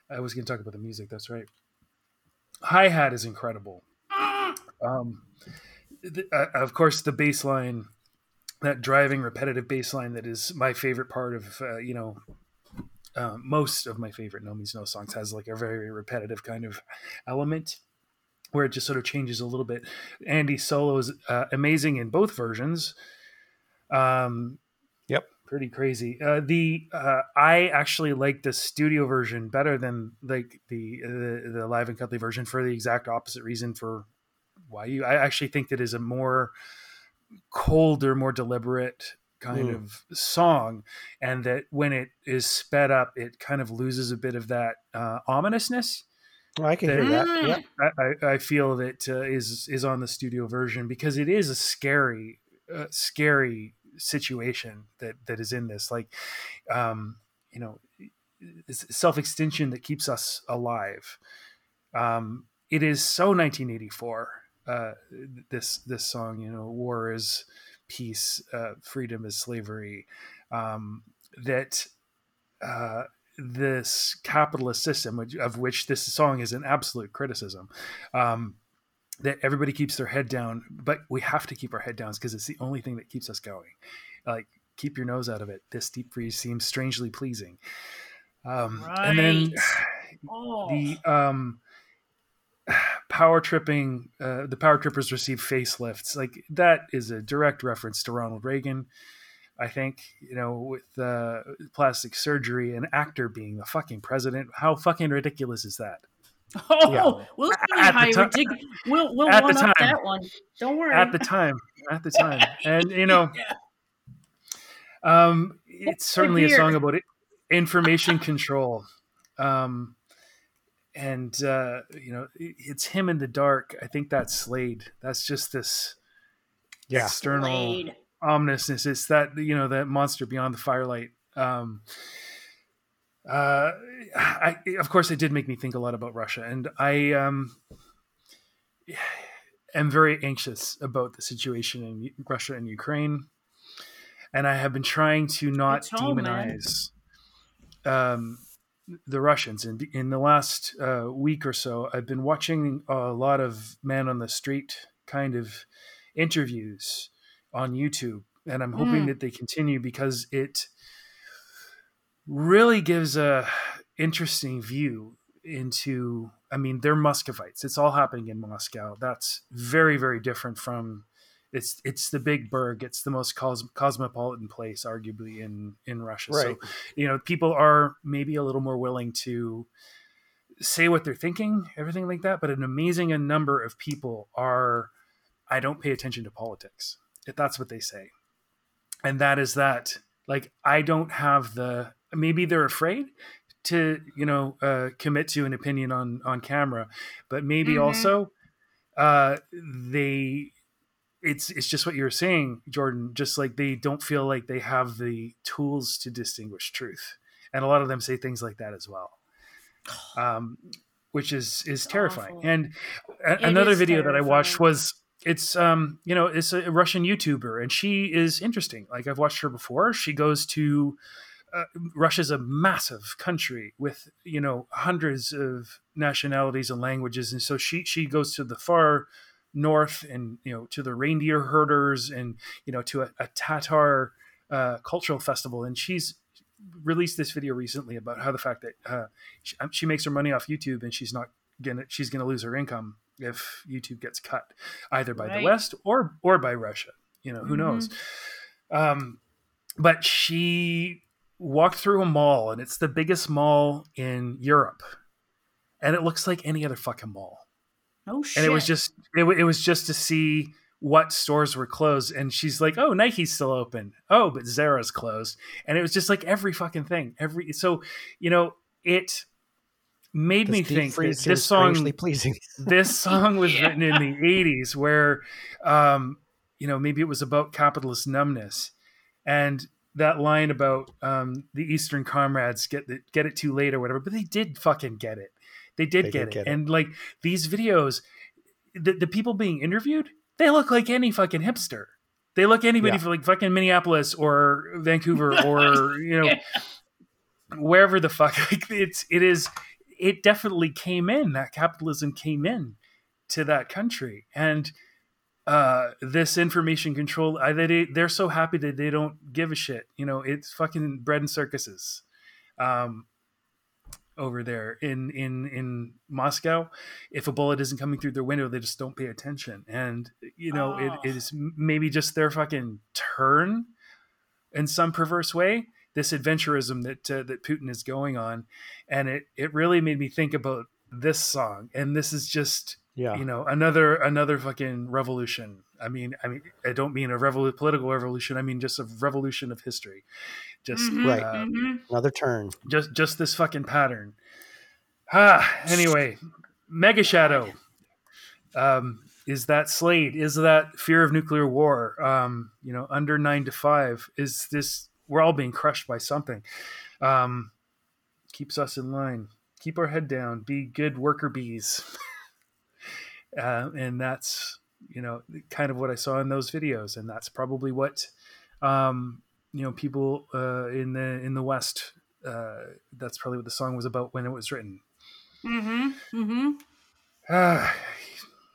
I was going to talk about the music. That's right. Hi hat is incredible. Um, uh, of course, the bass line, that driving, repetitive bass line, that is my favorite part of uh, you know uh, most of my favorite No Means No songs has like a very repetitive kind of element where it just sort of changes a little bit. Andy solo is uh, amazing in both versions. Um. Pretty crazy. Uh, the uh, I actually like the studio version better than like the the, the live and cuddly version for the exact opposite reason for why you. I actually think that is a more colder, more deliberate kind Mm. of song, and that when it is sped up, it kind of loses a bit of that uh, ominousness. Oh, I can hear that. Yep. I, I feel that uh, is is on the studio version because it is a scary, uh, scary situation that that is in this like um you know self extinction that keeps us alive. Um it is so 1984 uh this this song you know war is peace uh freedom is slavery um that uh this capitalist system which, of which this song is an absolute criticism um that everybody keeps their head down, but we have to keep our head down because it's the only thing that keeps us going. Like, keep your nose out of it. This deep freeze seems strangely pleasing. Um, And then Oh. the um, power tripping, uh, the power trippers receive facelifts. Like, that is a direct reference to Ronald Reagan. I think, you know, with uh, plastic surgery, an actor being the fucking president. How fucking ridiculous is that? Oh, Yeah. we'll see At the how ti- ridiculous. We'll we'll at the one up time. that one. Don't worry. at the time at the time and you know um it's certainly a song about it, information control um and uh you know it's him in the dark i think that's slade that's just this Yeah. external Blade. ominousness it's that you know that monster beyond the firelight um uh i of course it did make me think a lot about russia and i um am very anxious about the situation in russia and ukraine and i have been trying to not home, demonize um the russians and in the last uh, week or so i've been watching a lot of man on the street kind of interviews on youtube and i'm hoping Mm. that they continue because it really gives a interesting view into i mean they're muscovites. It's all happening in moscow. That's very very different from it's it's the big burg. It's the most cos- cosmopolitan place arguably in in russia. So you know people are maybe a little more willing to say what they're thinking everything like that but an amazing number of people are i don't pay attention to politics if that's what they say. And that is that like i don't have the maybe they're afraid to you know uh, commit to an opinion on on camera but maybe Mhm. also uh they it's it's just what you were saying jordan just like they don't feel like they have the tools to distinguish truth. And a lot of them say things like that as well. Um which is is terrifying. awful. and a- another video that i watched was it's um you know it's a russian youtuber and she is interesting. Like i've watched her before. She goes to uh, russia's a massive country with you know hundreds of nationalities and languages. And so she she goes to the far north and you know to the reindeer herders and you know to a, a tatar uh, cultural festival. And she's released this video recently about how the fact that uh, she, she makes her money off youtube and she's not gonna she's gonna lose her income if youtube gets cut either by Right. the west or or by russia. You know who knows? Um but she walked through a mall and it's the biggest mall in europe. And it looks like any other fucking mall. Oh shit. and it was just it, wa- it was just to see what stores were closed. And she's like oh nike's still open. Oh but zara's closed. And it was just like every fucking thing. Every so you know it made me This deep think that this song pleasing. this song was written in the 80s where um you know maybe it was about capitalist numbness. And that line about um the eastern comrades get the, get it too late or whatever but they did fucking get it they did, They get, did it. get it. and like these videos the, the people being interviewed they look like any fucking hipster they look anybody Yeah. from like fucking minneapolis or vancouver or you know wherever the fuck like it's it is it definitely came in that capitalism came in to that country and uh this information control I, they, they're so happy that they don't give a shit you know it's fucking bread and circuses um over there in in in moscow if a bullet isn't coming through their window they just don't pay attention and you know Oh. it, it is maybe just their fucking turn in some perverse way this adventurism that uh, that Putin is going on, and it it really made me think about this song. And this is just Yeah. you know another another fucking revolution. I mean, I mean, I don't mean a revol- political revolution. I mean just a revolution of history. Just Mhm, Right. uh, mhm. Another turn. just just this fucking pattern. Ah, anyway, Mega Shadow. Um, is that Slade? Is that fear of nuclear war? Um, you know, under nine to five. Is this? We're all being crushed by something. Um, keeps us in line. Keep our head down. Be good worker bees. uh, and that's you know kind of what I saw in those videos, and that's probably what um, you know people uh, in the in the West. Uh, that's probably what the song was about when it was written. Mm-hmm. Mm-hmm. Ah,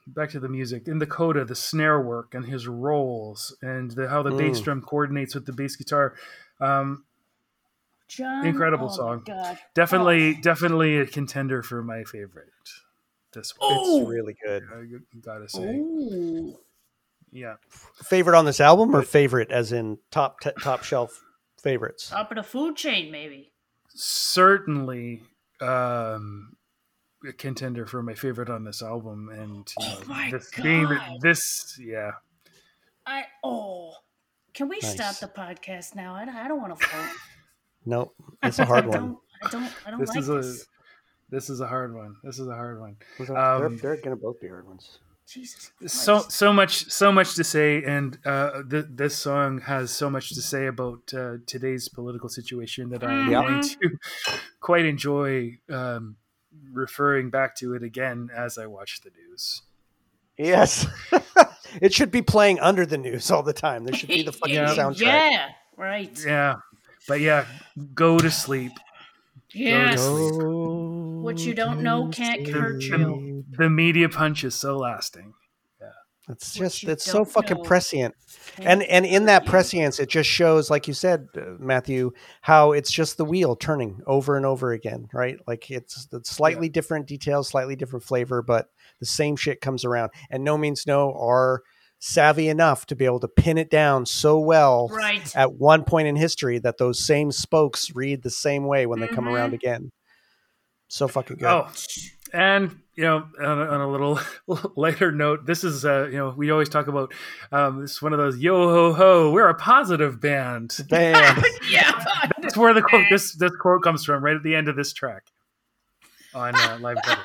back to the music in the coda, the snare work and his rolls, and the, how the bass Mm. drum coordinates with the bass guitar. Um, John. Incredible oh song. God. definitely, definitely a contender for my favorite. This one, Oh. It's really good. I gotta say, Ooh. yeah. Favorite on this album, or favorite as in top t- top shelf favorites? Top of the food chain, maybe. certainly um a contender for my favorite on this album and you Oh know, my this being God. this yeah I oh. Can we Nice. stop the podcast now? I, I don't want to vote. Nope, it's a hard I one. don't. I don't. I don't this like is a this. this is a hard one this is a hard one they're, Um, they're gonna both be hard ones. Jesus. Christ. so so much so much to say and uh th- this song has so much to say about uh, today's political situation that i'm Yeah. going to quite enjoy um referring back to it again as i watch the news Yes, it should be playing under the news all the time. There should be the fucking Yeah. soundtrack. Yeah. Right. yeah but yeah go to sleep Yes. Go What you don't know can't sleep. hurt you. the media punch is so lasting It's just it's so fucking prescient. And and in that prescience, it just shows, like you said, uh, Matthew, how it's just the wheel turning over and over again, right? Like it's, it's slightly different details, slightly different flavor, but the same shit comes around. And No Means No are savvy enough to be able to pin it down so well Right. at one point in history that those same spokes read the same way when they come around again. So fucking good. Oh, and you know, on a, on a little lighter note, this is uh, you know, we always talk about um, this is one of those yo ho ho, we're a positive band. Bam. yeah. That's where the quote this this quote comes from, right at the end of this track on uh, live cover.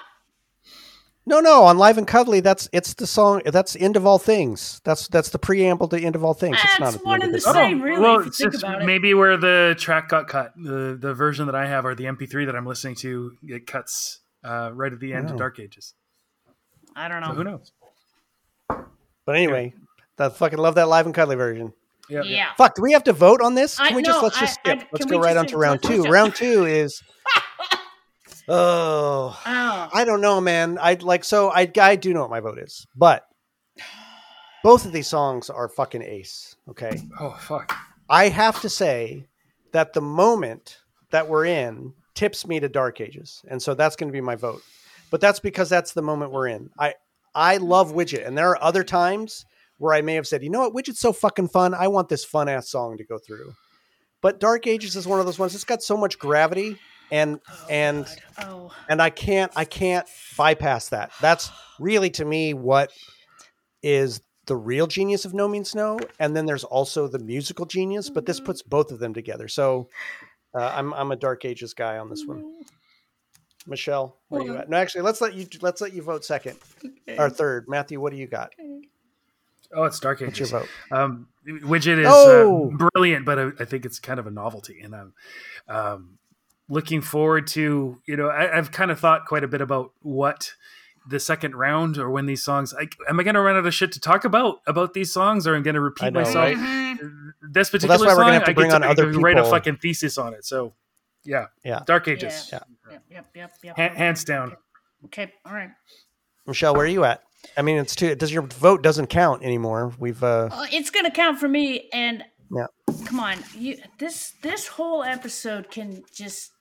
No, no, on Live and Cuddly, that's it's the song. That's end of all things. That's that's the preamble to end of all things. It's not That's one end and of the this. same. really, well, if you it's think just about it. maybe where the track got cut, the the version that I have or the MP3 that I'm listening to, it cuts uh, right at the end Oh. of Dark Ages. I don't So who knows? But anyway, I fucking love that Live and Cuddly version. Yeah, Yeah. Fuck, do we have to vote on this? I- Can we just no, let's just I- I- let's go right just- on to round two. Round two is oh, Oh. I don't know, man. I like so I I do know what my vote is, but both of these songs are fucking ace. Okay, Oh fuck. I have to say that the moment that we're in tips me to Dark Ages, and so that's going to be my vote. But that's because that's the moment we're in. I I love Widget, and there are other times where I may have said, you know what, Widget's so fucking fun. I want this fun ass song to go through. But Dark Ages is one of those ones. It's got so much gravity, and Oh, and God. oh. and I can't I can't bypass that. That's really to me what is the real genius of No Means No, and then there's also the musical genius. But this puts both of them together. So uh, I'm I'm a Dark Ages guy on this one. Michelle, where are you at? No, actually, let's let you let's let you vote second or third. Matthew, what do you got? Oh, it's Dark What's Ages. your vote? Um, Widget is Oh! uh, brilliant, but I, I think it's kind of a novelty, and I'm um, looking forward to. You know, I, I've kind of thought quite a bit about what the second round or when these songs. I, am I going to run out of shit to talk about about these songs, or I'm going to repeat know, myself? right? Mhm. This particular why we're song, gonna have to I bring get on to, other I can write a fucking thesis on it. So, yeah, Yeah. Dark Ages, Yeah. Yep, yep, yep, yep. Ha- hands down. Okay, all right. Michelle, where are you at? I mean, it's too. Does your vote doesn't count anymore? We've uh, Uh, it's gonna count for me. And Yeah. come on, you this this whole episode can just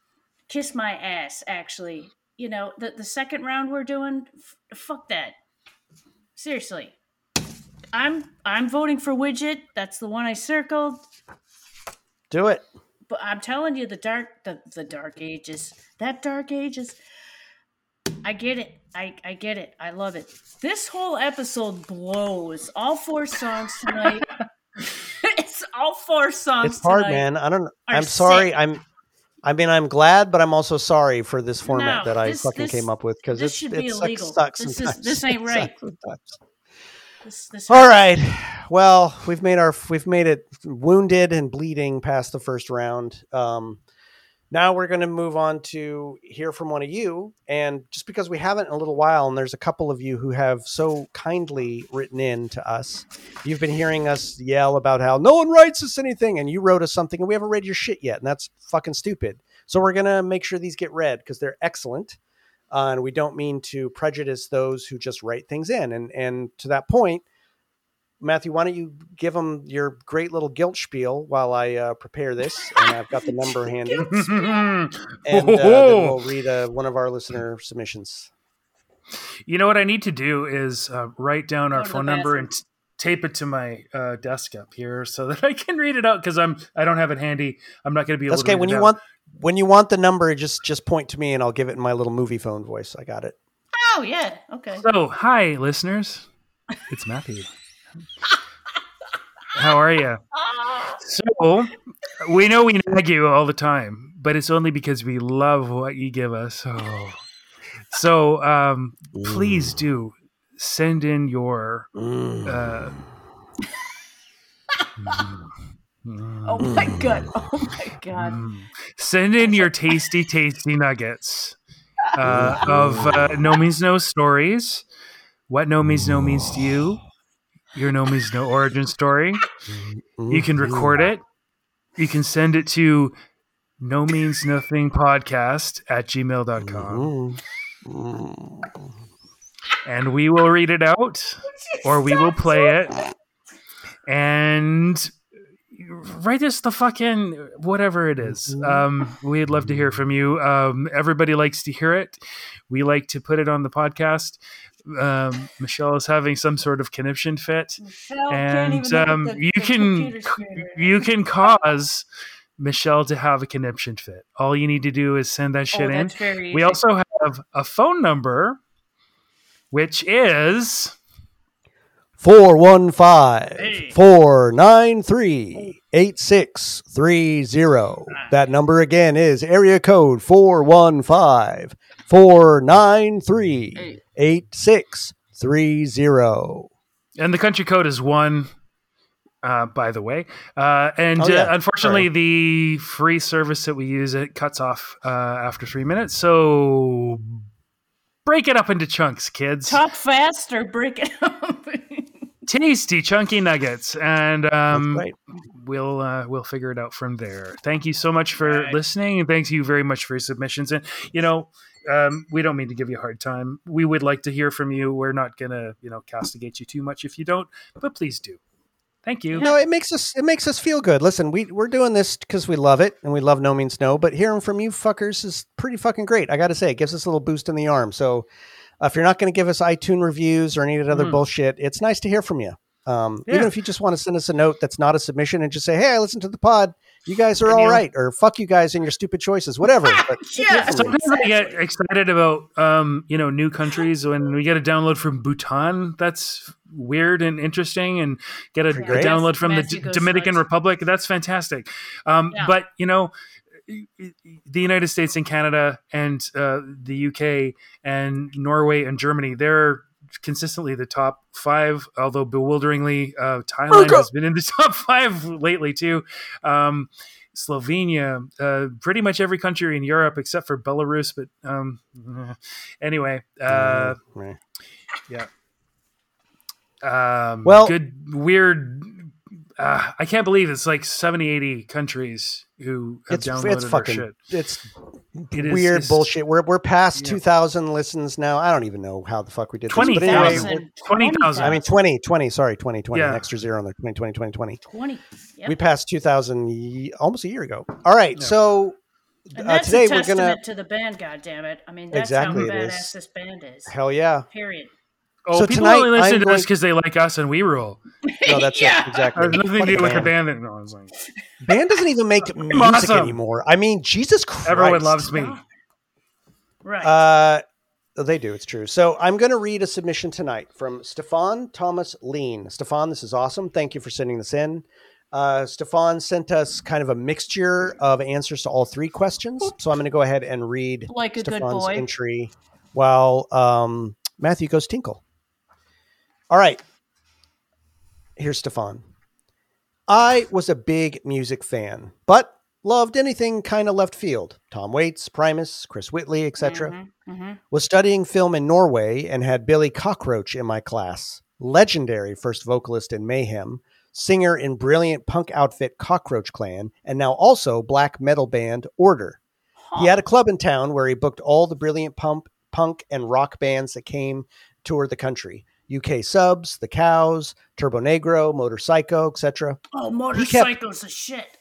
kiss my ass. Actually, you know the the second round we're doing. F- fuck that. Seriously, I'm I'm voting for Widget. That's the one I circled. do it. But I'm telling you, the dark the, the dark ages. That dark ages. I get it. I, I get it. I love it. This whole episode blows. All four songs tonight. it's all four songs It's hard, man. I don't. I'm sorry. sick. I'm. I mean, I'm glad, but I'm also sorry for this format No, that I this- fucking this- came up with because this it, should it be sucks, illegal. sucks This is- sometimes. this ain't right. This, this All right. Well, we've made our we've made it wounded and bleeding past the first round. Um, now we're going to move on to hear from one of you, and just because we haven't in a little while, and there's a couple of you who have so kindly written in to us, you've been hearing us yell about how no one writes us anything, and you wrote us something, and we haven't read your shit yet, and that's fucking stupid. So we're going to make sure these get read because they're excellent. Uh, and we don't mean to prejudice those who just write things in. And and to that point, Matthew, why don't you give them your great little guilt spiel while I uh, prepare this? And I've got the number handy, and uh, then we'll read uh, one of our listener submissions. You know what I need to do is uh, write down our phone number and t- tape it to my uh, desk up here so that I can read it out because I'm I don't have it handy. I'm not going to be able That's to. okay. read When it you out. want when you want the number, just just point to me, and I'll give it in my little movie phone voice. I got it. Oh yeah. Okay. So, hi, listeners. It's Matthew. How are you? So, we know we nag you all the time, but it's only because we love what you give us. So, so um, please do send in your. Mm. Uh, Oh my god. Oh my god. Mm. Send in your tasty, tasty nuggets uh, of uh, no means no stories. What no means no means to you. Your no means no origin story. You can record it. You can send it to no means nothing podcast at gmail.com and we will read it out or we will play it. And write us the fucking whatever it is. Um, we'd love to hear from you. Um, everybody likes to hear it. We like to put it on the podcast um, michelle is having some sort of conniption fit. Michelle can't and even um, the- you the can you can cause michelle to have a conniption fit. All you need to do is send that Oh, shit in we easy. also have a phone number which is 415 493 8630. That number again is area code 415 493 8630. and the country code is one uh, by the way uh, and Oh, yeah. uh, unfortunately Sorry. the free service that we use it cuts off uh, after three minutes so break it up into chunks kids talk fast or break it up. tasty chunky nuggets and um, right. we'll uh, we'll figure it out from there thank you so much for Right. listening and thank you very much for your submissions and you know um, we don't mean to give you a hard time we would like to hear from you we're not gonna you know castigate you too much if you don't but please do thank you No, it makes us it makes us feel good. Listen, we we're doing this because we love it and we love No Means No. But hearing from you fuckers is pretty fucking great. I got to say, it gives us a little boost in the arm. So uh, if you're not going to give us iTunes reviews or any of that other Mhm. bullshit, it's nice to hear from you. Um, Yeah. Even if you just want to send us a note that's not a submission and just say, "Hey, I listened to the pod. You guys are And all you- right," or "Fuck you guys and your stupid choices," whatever. But yeah. Sometimes I get excited about um, you know new countries when we get a download from Bhutan. That's weird and interesting, and get a, a download from the D- Dominican nuts. Republic. That's fantastic. Um, Yeah. But you know, the United States and Canada and uh, the UK and Norway and Germany, they're consistently the top five. Although bewilderingly, uh, Thailand America. has been in the top five lately too. Um, Slovenia, uh, pretty much every country in Europe except for Belarus. But um, anyway, uh, Right. um, Well- good, weird. Uh, I can't believe it's like 70, 80 countries who have it's downloaded it's our shit. it's It is- weird it's bullshit. We're we're past Yeah. two thousand listens now. I don't even know how the fuck we did this. Twenty But anyway, thousand. we're- 20,000. I mean 20, 20, sorry, 20, 20, Yeah. an extra zero on there, 20, 20, 20, 20. 20. Yep. We passed 2000 ye- almost a year ago. All right, Yeah. so and uh, today a we're gonna to the band, goddammit. I mean, that's Exactly how badass this band is. hell yeah. Period. Oh, So people only listen I'm to going- us because they like us and we rule. No, that's Yeah. it. Exactly. It has nothing What to a do with the band. band. No, it's like, Band doesn't even make music awesome. anymore. I mean, Jesus Christ. everyone loves me. Right. Uh, they do. It's true. So I'm going to read a submission tonight from Stefan Thomas Lean. Stefan, this is awesome. Thank you for sending this in. Uh, Stefan sent us kind of a mixture of answers to all three questions. So I'm going to go ahead and read like a good Stefan's boy. entry while um, Matthew goes tinkle. All right. here's Stefan. I was a big music fan, but loved anything kind of left field. Tom Waits, Primus, Chris Whitley, etc. Mhm, mhm. Was studying film in Norway and had Billy Cockroach in my class. Legendary first vocalist in Mayhem, singer in brilliant punk outfit Cockroach Clan, and now also black metal band Order. He had a club in town where he booked all the brilliant pump, punk and rock bands that came tour the country. UK Subs, The Cows, Turbonegro, Motor Psycho, etc. Oh, kept- motorcycles are shit.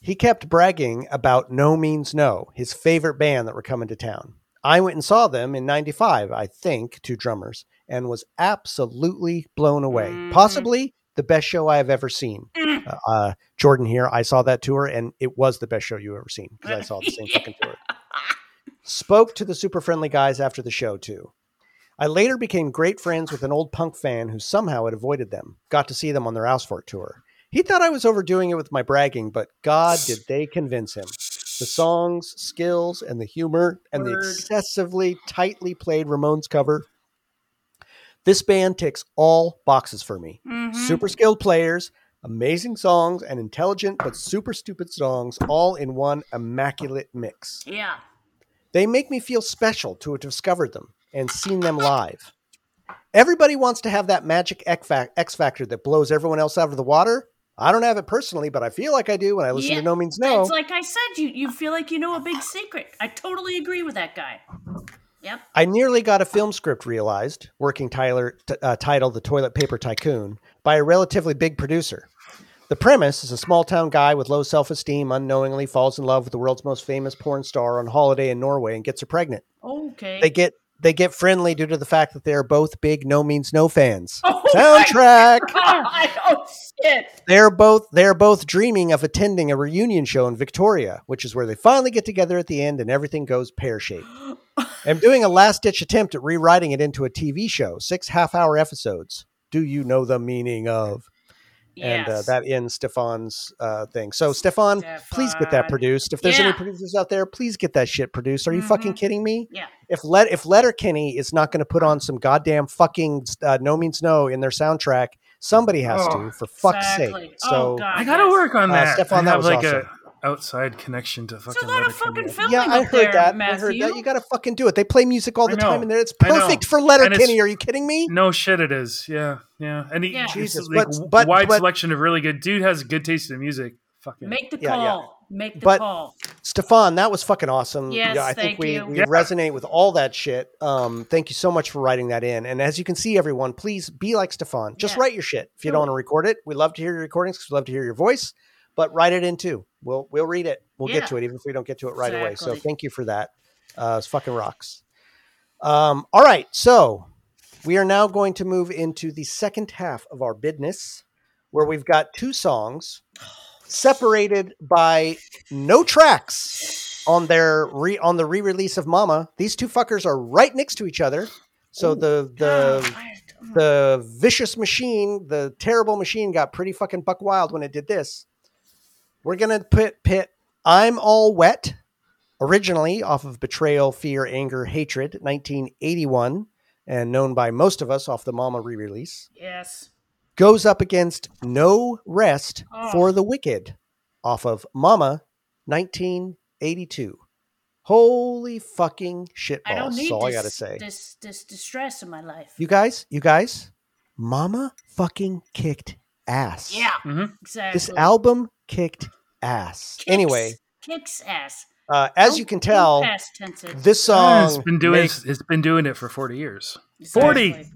He kept bragging about No Means No, his favorite band that were coming to town. I went and saw them in 95, I think, two drummers, and was absolutely blown away. Mhm. Possibly the best show I have ever seen. Mm. Uh, uh, Jordan here, I saw that tour, and it was the best show you've ever seen because I saw the same fucking tour. Spoke to the super friendly guys after the show, too. I later became great friends with an old punk fan who somehow had avoided them. Got to see them on their Ausfort tour. He thought I was overdoing it with my bragging, but God, did they convince him. The songs, skills, and the humor, and the excessively tightly played Ramones cover. This band ticks all boxes for me. Mhm. Super skilled players, amazing songs, and intelligent but super stupid songs all in one immaculate mix. Yeah. They make me feel special to have discovered them and seen them live. Everybody wants to have that magic X factor that blows everyone else out of the water. I don't have it personally, but I feel like I do when I listen Yeah, to No Means No. It's like I said, you you feel like you know a big secret. I totally agree with that guy. Yep. I nearly got a film script realized, working Tyler, t- uh, titled The Toilet Paper Tycoon, by a relatively big producer. The premise is a small town guy with low self esteem unknowingly falls in love with the world's most famous porn star on holiday in Norway and gets her pregnant. Okay. They get they get friendly due to the fact that they are both big No Means No fans. Oh Soundtrack. Oh shit. They're both they're both dreaming of attending a reunion show in Victoria, which is where they finally get together at the end and everything goes pear shaped. I'm doing a last ditch attempt at rewriting it into a TV show, six half hour episodes. Do you know the meaning of? And uh, that ends Stefan's uh, thing. So, Stefan, please get that produced. If there's any producers out there, please get that shit produced. Are you fucking Mhm. kidding me? Yeah. If Let if Letterkenny is not going to put on some goddamn fucking uh, No Means No in their soundtrack, somebody has Oh, to, for fuck's Exactly. sake. Oh, So, God. I gotta yes. work on Uh, that. Stefan, that was like awesome. a outside connection to fucking. a lot of Letterkenny. fucking film. yeah, I up heard there, that. I heard that. You got to fucking do it. They play music all the know. time, and it's perfect for And Letterkenny. Are you kidding me? No shit, it is. Yeah, yeah. And he, Yeah. Jesus, like but- but- wide but- selection of really good. Dude has good taste in music. Fucking Make the Yeah, call. yeah. Make the But- call. Stefan, that was fucking awesome. Yes, yeah, I think we, you. we Yeah. resonate with all that shit. Um, thank you so much for writing that in. And as you can see, everyone, please be like Stefan. Just Yeah. write your shit. If you don't want to record it, we love to hear your recordings because we love to hear your voice. But write it in too. We'll we'll read it. We'll Yeah. get to it, even if we don't get to it right away. So thank you for that. Uh, it's fucking rocks. Um, all right, so we are now going to move into the second half of our business, where we've got two songs separated by no tracks on their re on the re-release of Mama. These two fuckers are right next to each other. So the the Ah, the vicious machine, the terrible machine, got pretty fucking buck wild when it did this. We're gonna put pit "I'm All Wet" originally off of "Betrayal, Fear, Anger, Hatred" 1981, and known by most of us off the Mama re-release yes. goes up against No Rest Oh. for the Wicked off of Mama 1982. Holy fucking shit I don't need That's all I gotta say. this this distress in my life. You guys, you guys, Mama fucking kicked ass. yeah, Mhm. exactly. This album kicked ass. Kicks- Anyway, kicks ass. uh, as Don't- you can tell, past tense it. this song it's been doing makes- it's been doing it for 40 years. Exactly. 40.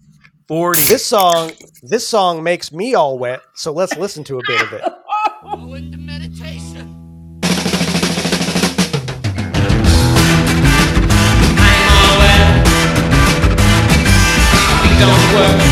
40. this song this song makes me all wet. So let's listen to a bit of it. Go into meditation. don't work,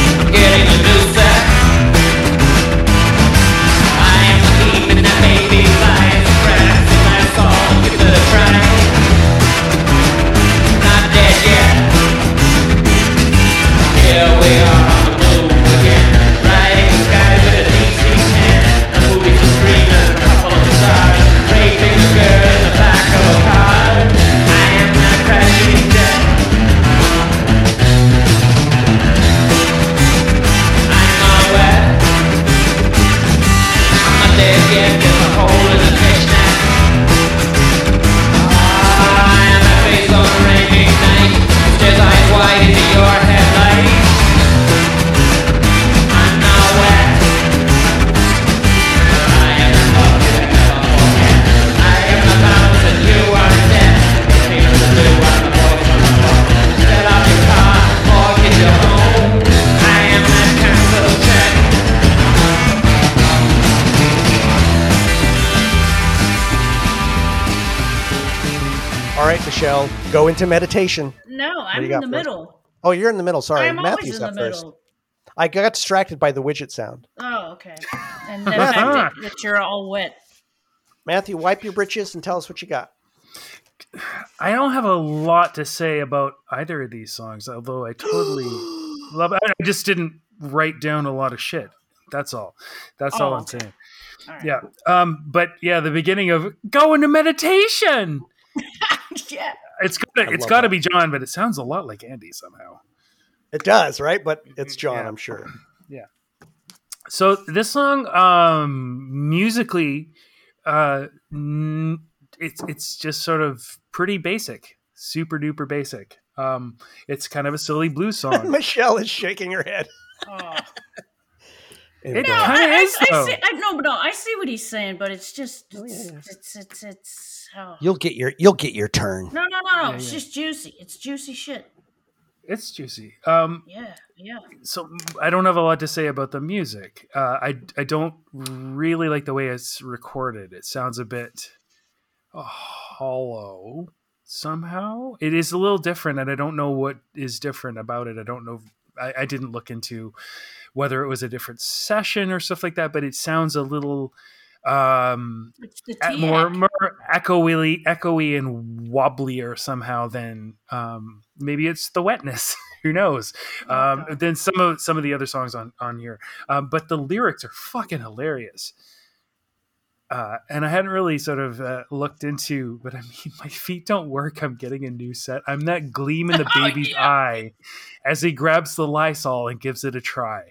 Michelle, go into meditation. No, I'm in the for us? middle. Oh, you're in the middle. Sorry, I'm Matthew's always in the up first. middle. I got distracted by the widget sound. Oh, okay. And the fact that, that you're all wet. Matthew, wipe your britches and tell us what you got. I don't have a lot to say about either of these songs, although I totally love it. I just didn't write down a lot of shit. That's all. That's all Oh, I'm okay. saying. All right. Yeah. Um, but yeah, the beginning of go into meditation. yeah. It's gotta I it's love gotta be John, but it sounds a lot like Andy somehow. It does, right? But it's John, Yeah. I'm sure. Yeah. So this song, um, musically, uh, n- it's it's just sort of pretty basic, super duper basic. Um, it's kind of a silly blues song. Michelle is shaking her head. Oh. In It bed. kinda I, is, I, I see, I, no, but no, I see what he's saying, but it's just, Oh, yeah, yeah. it's, it's, it's, oh. You'll get your you'll get your turn. no, no, no, no. Yeah, it's yeah. just juicy. It's juicy shit. It's juicy. Um, Yeah, yeah. so I don't have a lot to say about the music. Uh, I I don't really like the way it's recorded. It sounds a bit uh, hollow somehow. It is a little different, and I don't know what is different about it. I don't know. I, I didn't look into whether it was a different session or stuff like that, but it sounds a little um It's the a- tea more more echoey echoey and wobblier somehow than um maybe it's the wetness who knows um Okay. than some of some of the other songs on on here um but the lyrics are fucking hilarious uh, and I hadn't really sort of uh, looked into, but I mean, my feet don't work. I'm getting a new set. I'm that gleam in the Oh, baby's yeah. eye as he grabs the Lysol and gives it a try.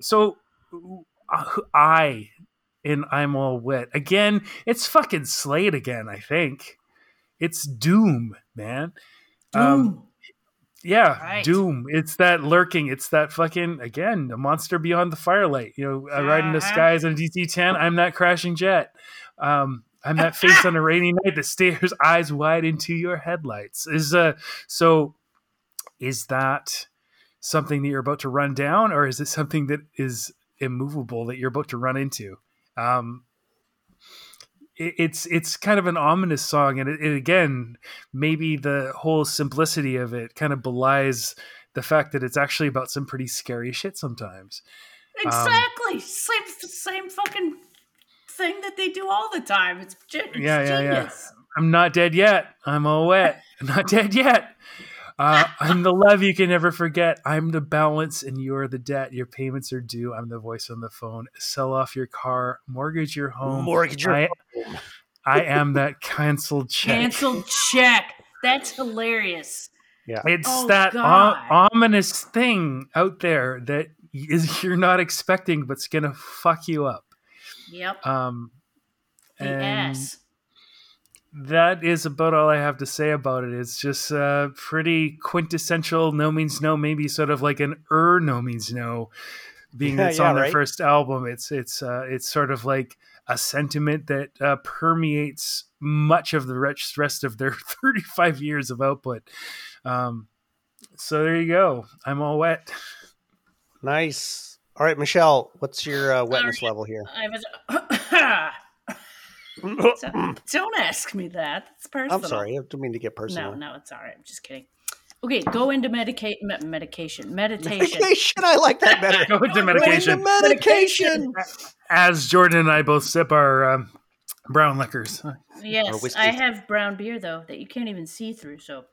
So, uh, I in I'm All Wet. Again, it's fucking Slade again, I think. It's Doom, man. Um, Doom. yeah, Right. Doom. It's that lurking. It's that fucking, again, a monster beyond the firelight. You know, I ride in the Uh-huh. skies on DC 10. I'm that crashing jet. Um, I'm that face on a rainy night that stares eyes wide into your headlights. Is uh so is that something that you're about to run down, or is it something that is immovable that you're about to run into? Um, it, it's it's kind of an ominous song, and it, it again maybe the whole simplicity of it kind of belies the fact that it's actually about some pretty scary shit sometimes. Exactly. same, same fucking thing that they do all the time. It's, it's Yeah, yeah, yeah. I'm not dead yet. I'm all wet. I'm not dead yet. Uh, I'm the love you can never forget. I'm the balance and you're the debt. Your payments are due. I'm the voice on the phone. Sell off your car, mortgage your home. Mortgage your I, I am that canceled check. Canceled check. That's hilarious. Yeah. It's Oh, that o- ominous thing out there that is you're not expecting, but's gonna fuck you up. Yep. Um, the and ass. That is about all I have to say about it. It's just uh, pretty quintessential. No means no, maybe sort of like an er no means no, being Yeah, that's yeah, on their right. first album. It's it's uh, it's sort of like a sentiment that uh, permeates much of the rest rest of their 35 years of output. Um, so there you go. I'm all wet. Nice. All right, Michelle, what's your uh, wetness level here? I was. don't, don't ask me that. It's personal. I'm sorry, I don't mean to get personal. No, no, it's all right. I'm just kidding. Okay, go into medica- me- medication. Meditation. Medication, I like that better. Go into Go medication. into medication. As Jordan and I both sip our um, brown liquors. Yes. I have brown beer though that you can't even see through. So,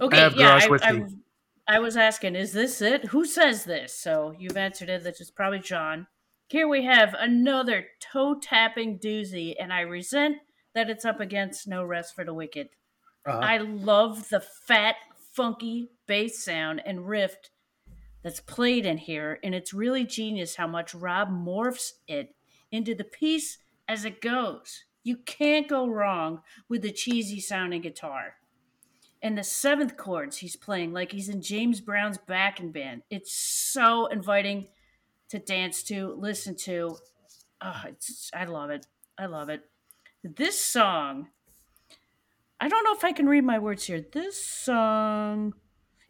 okay, have yeah, garage I, whiskey. I, I was asking, is this it? Who says this? So you've answered it. This is probably John. Here we have another toe tapping doozy, and I resent that it's up against No Rest for the Wicked. Uh-huh. I love the fat, funky bass sound and riff that's played in here, and it's really genius how much Rob morphs it into the piece as it goes. You can't go wrong with the cheesy sounding guitar. And the seventh chords he's playing like he's in James Brown's backing band. It's so inviting to dance to, listen to. Oh, it's, I love it. I love it. This song, I don't know if I can read my words here. This song,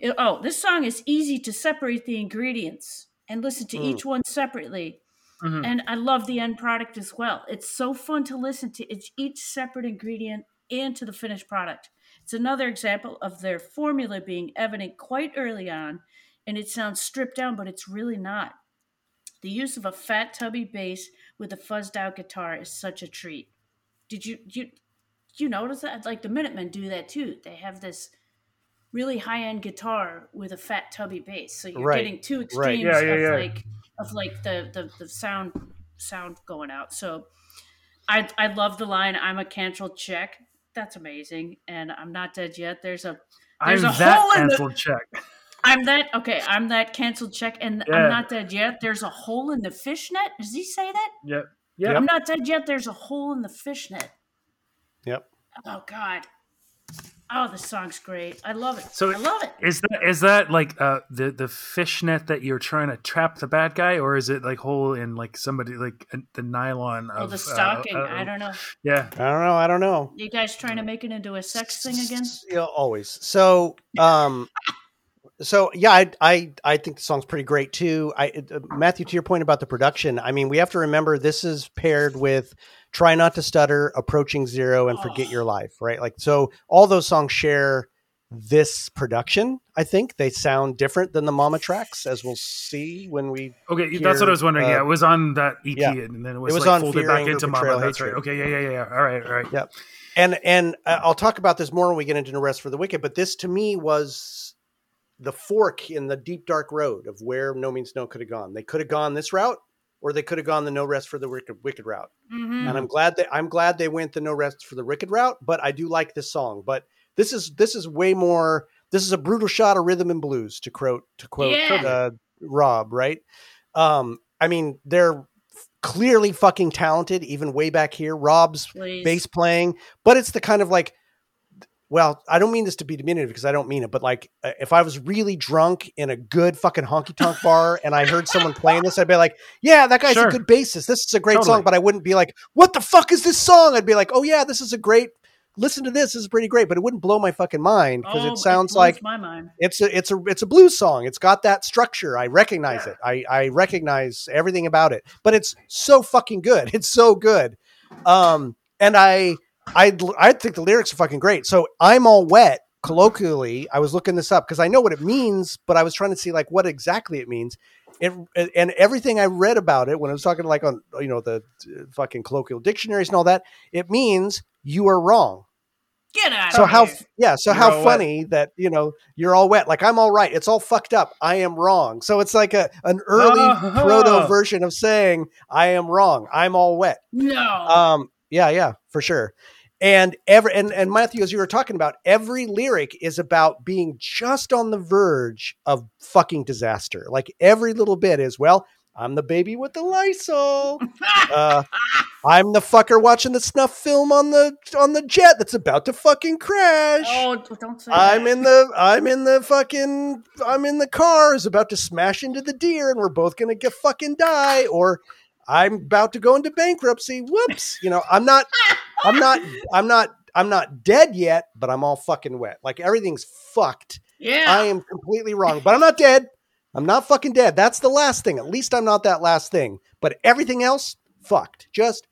it- oh, this song is easy to separate the ingredients and listen to Mm. each one separately. Mhm. And I love the end product as well. It's so fun to listen to it's each separate ingredient and to the finished product. It's another example of their formula being evident quite early on, and it sounds stripped down, but it's really not. The use of a fat, tubby bass with a fuzzed out guitar is such a treat. Did you you you notice that? Like the Minutemen do that too. They have this really high end guitar with a fat, tubby bass, so you're Right. getting two Right. extremes Yeah, yeah, of yeah. like of like the, the the sound sound going out. So I I love the line "I'm a canceled check." That's amazing, and I'm not dead yet. There's a I'm There's a that hole in the- check. I'm that okay. I'm that canceled check, and Yeah. I'm not dead yet. There's a hole in the fishnet. Does he say that? Yep. Yep. I'm not dead yet. There's a hole in the fishnet. Yep. Oh God. Oh, the song's great. I love it. So I love it. Is that is that like uh, the the fishnet that you're trying to trap the bad guy, or is it like hole in like somebody like uh, the nylon of Oh, the uh, stocking. uh, I don't know. Yeah, I don't know. I don't know. You guys trying to make it into a sex thing again? Yeah, always. So, um, so yeah, I, I, I think the song's pretty great too. I, uh, Matthew, to your point about the production, I mean, we have to remember this is paired with "Try Not to Stutter," "Approaching Zero, and "Forget Your Life," right? Like, so all those songs share this production. I think they sound different than the Mama tracks, as we'll see when we. okay, that's what I was wondering. uh, yeah, it was on that EP, yeah. and then it was, was like on folded Fear, back Anger, into Mama. That's right. Okay, yeah, yeah, yeah, yeah. All right, all right. Yeah. and and uh, I'll talk about this more when we get into No Rest for the Wicked. But this to me was the fork in the deep dark road of where No Means No could have gone. They could have gone this route, or they could have gone the No Rest for the Wicked, Wicked route. Mm-hmm. And I'm glad that I'm glad they went the No Rest for the Wicked route. But I do like this song. But this is this is way more. This is a brutal shot of rhythm and blues to quote to quote Yeah. uh, Rob. Right. Um. I mean, they're clearly fucking talented, even way back here. Rob's Please. bass playing, but it's the kind of like, well, I don't mean this to be diminutive because I don't mean it, but like uh, if I was really drunk in a good fucking honky tonk bar and I heard someone playing this, I'd be like, yeah, that guy's Sure. a good bassist. This is a great Totally. song, but I wouldn't be like, what the fuck is this song? I'd be like, oh yeah, this is a great. Listen to this. This is pretty great, but it wouldn't blow my fucking mind because Oh, it sounds blows like my mind. it's a it's a it's a blues song. It's got that structure. I recognize it. I I recognize everything about it. But it's so fucking good. It's so good. Um and I I I think the lyrics are fucking great. So I'm all wet colloquially. I was looking this up because I know what it means, but I was trying to see like what exactly it means. It, and everything I read about it when I was talking like on you know the uh, fucking colloquial dictionaries and all that, it means you are wrong Get out so of how here. yeah so You're how all wet. funny that you know you're all wet like i'm all right it's all fucked up i am wrong so it's like a an early Oh. proto version of saying i am wrong i'm all wet No. um yeah yeah for sure. And every and, and matthew as you were talking about every lyric is about being just on the verge of fucking disaster. Like every little bit is well i'm the baby with the lysol. Uh, i'm the fucker watching the snuff film on the on the jet that's about to fucking crash. Oh, don't say I'm that. in the I'm in the fucking I'm in the car is about to smash into the deer and we're both gonna get fucking die. Or I'm about to go into bankruptcy. Whoops. You know, I'm not I'm not I'm not I'm not dead yet, but I'm all fucking wet. Like everything's fucked. Yeah. I am completely wrong, but I'm not dead. I'm not fucking dead. That's the last thing. At least I'm not that last thing. But everything else, fucked. Just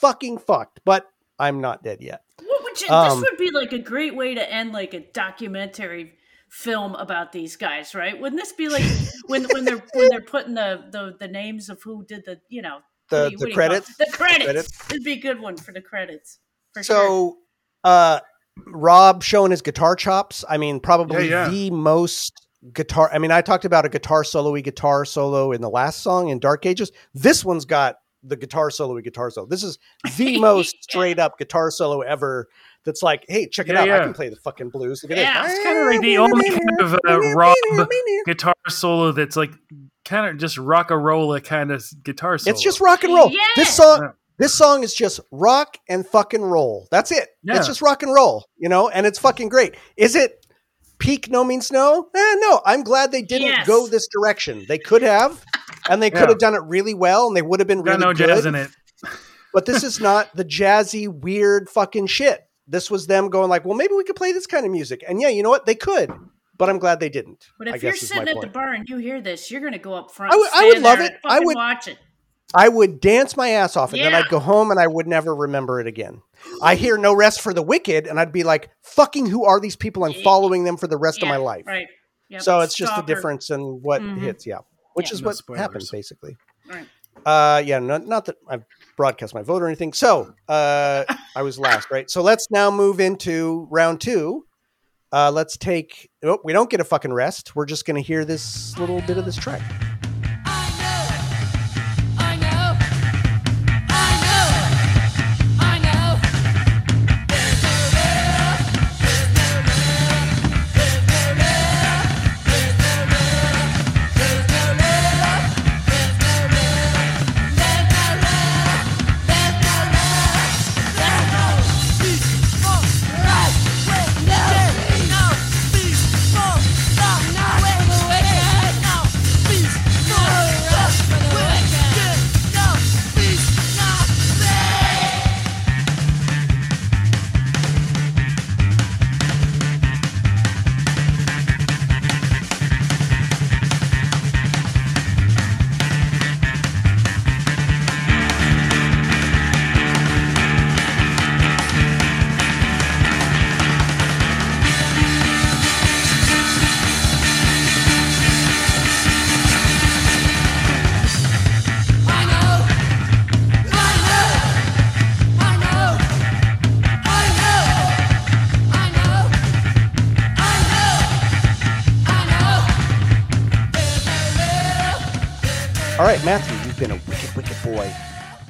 fucking fucked. But I'm not dead yet. What would you, Um, this would be like a great way to end like a documentary film about these guys, right? Wouldn't this be like when when they're when they're putting the the, the names of who did the you know The what do you- what the you call credits. the credits. Credits. It'd be a good one for the credits. For sure. So, uh, Rob showing his guitar chops. I mean, probably Yeah, yeah. the most guitar. I mean, I talked about a guitar solo-y guitar solo in the last song in Dark Ages. This one's got the guitar solo-y guitar solo. This is the most straight up guitar solo ever. That's like, hey, check it Yeah, out. I can play the fucking blues. Look at Yeah, this. It's kind of like the only kind of uh, Rob guitar solo that's like kind of just rock and roll. a kind of guitar solo. It's just rock and roll. Yeah. This song, this song is just rock and fucking roll. That's it. Yeah. It's just rock and roll, you know, and it's fucking great. Is it peak no means no? Eh, no. I'm glad they didn't Yes. go this direction. They could have, and they could Yeah. have done it really well, and they would have been got really no good. jazz in it. But this is not the jazzy, weird fucking shit. This was them going like, well, maybe we could play this kind of music, and yeah, you know what? They could, but I'm glad they didn't. but I if you're guess is my sitting at the bar and you hear this, you're gonna go up front. I I would- would, I would love it. I I would- would watch it. I would dance my ass off, and then I'd go home, and I would never remember it again. I hear "No Rest for the Wicked," and I'd be like, "Fucking who are these people?" I'm following them for the rest of my life. Right. Yep. So it's just the Stalker. difference in what Mhm. hits, yeah. Which Yeah. is No what spoilers. happens basically. Right. Uh, yeah, not, not that I've broadcast my vote or anything. So uh, I was last, right? So let's now move into round two. Uh, let's take. Oh, we don't get a fucking rest. We're just going to hear this little bit of this track.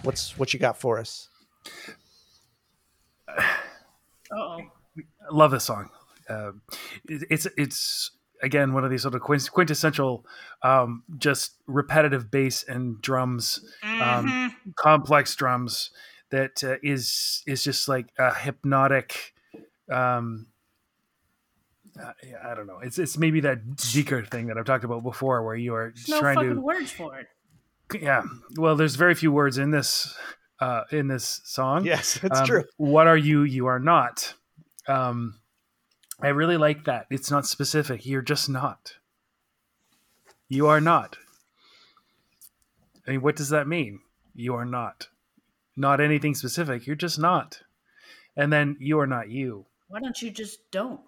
What's what you got for us? Uh-oh. Love this song. Um, it, it's it's again one of these sort of quintessential, um, just repetitive bass and drums, um, complex drums that uh, is is just like a hypnotic. Um, uh, yeah, I don't know. It's it's maybe that Zeker thing that I've talked about before, where you are There's no trying fucking to words for it. Yeah. Well, there's very few words in this uh, in this song. Yes, it's Um, true. What are you? You are not. Um, I really like that. It's not specific. You're just not. You are not. I mean, what does that mean? You are not. Not anything specific. You're just not. And then you are not you. Why don't you just don't?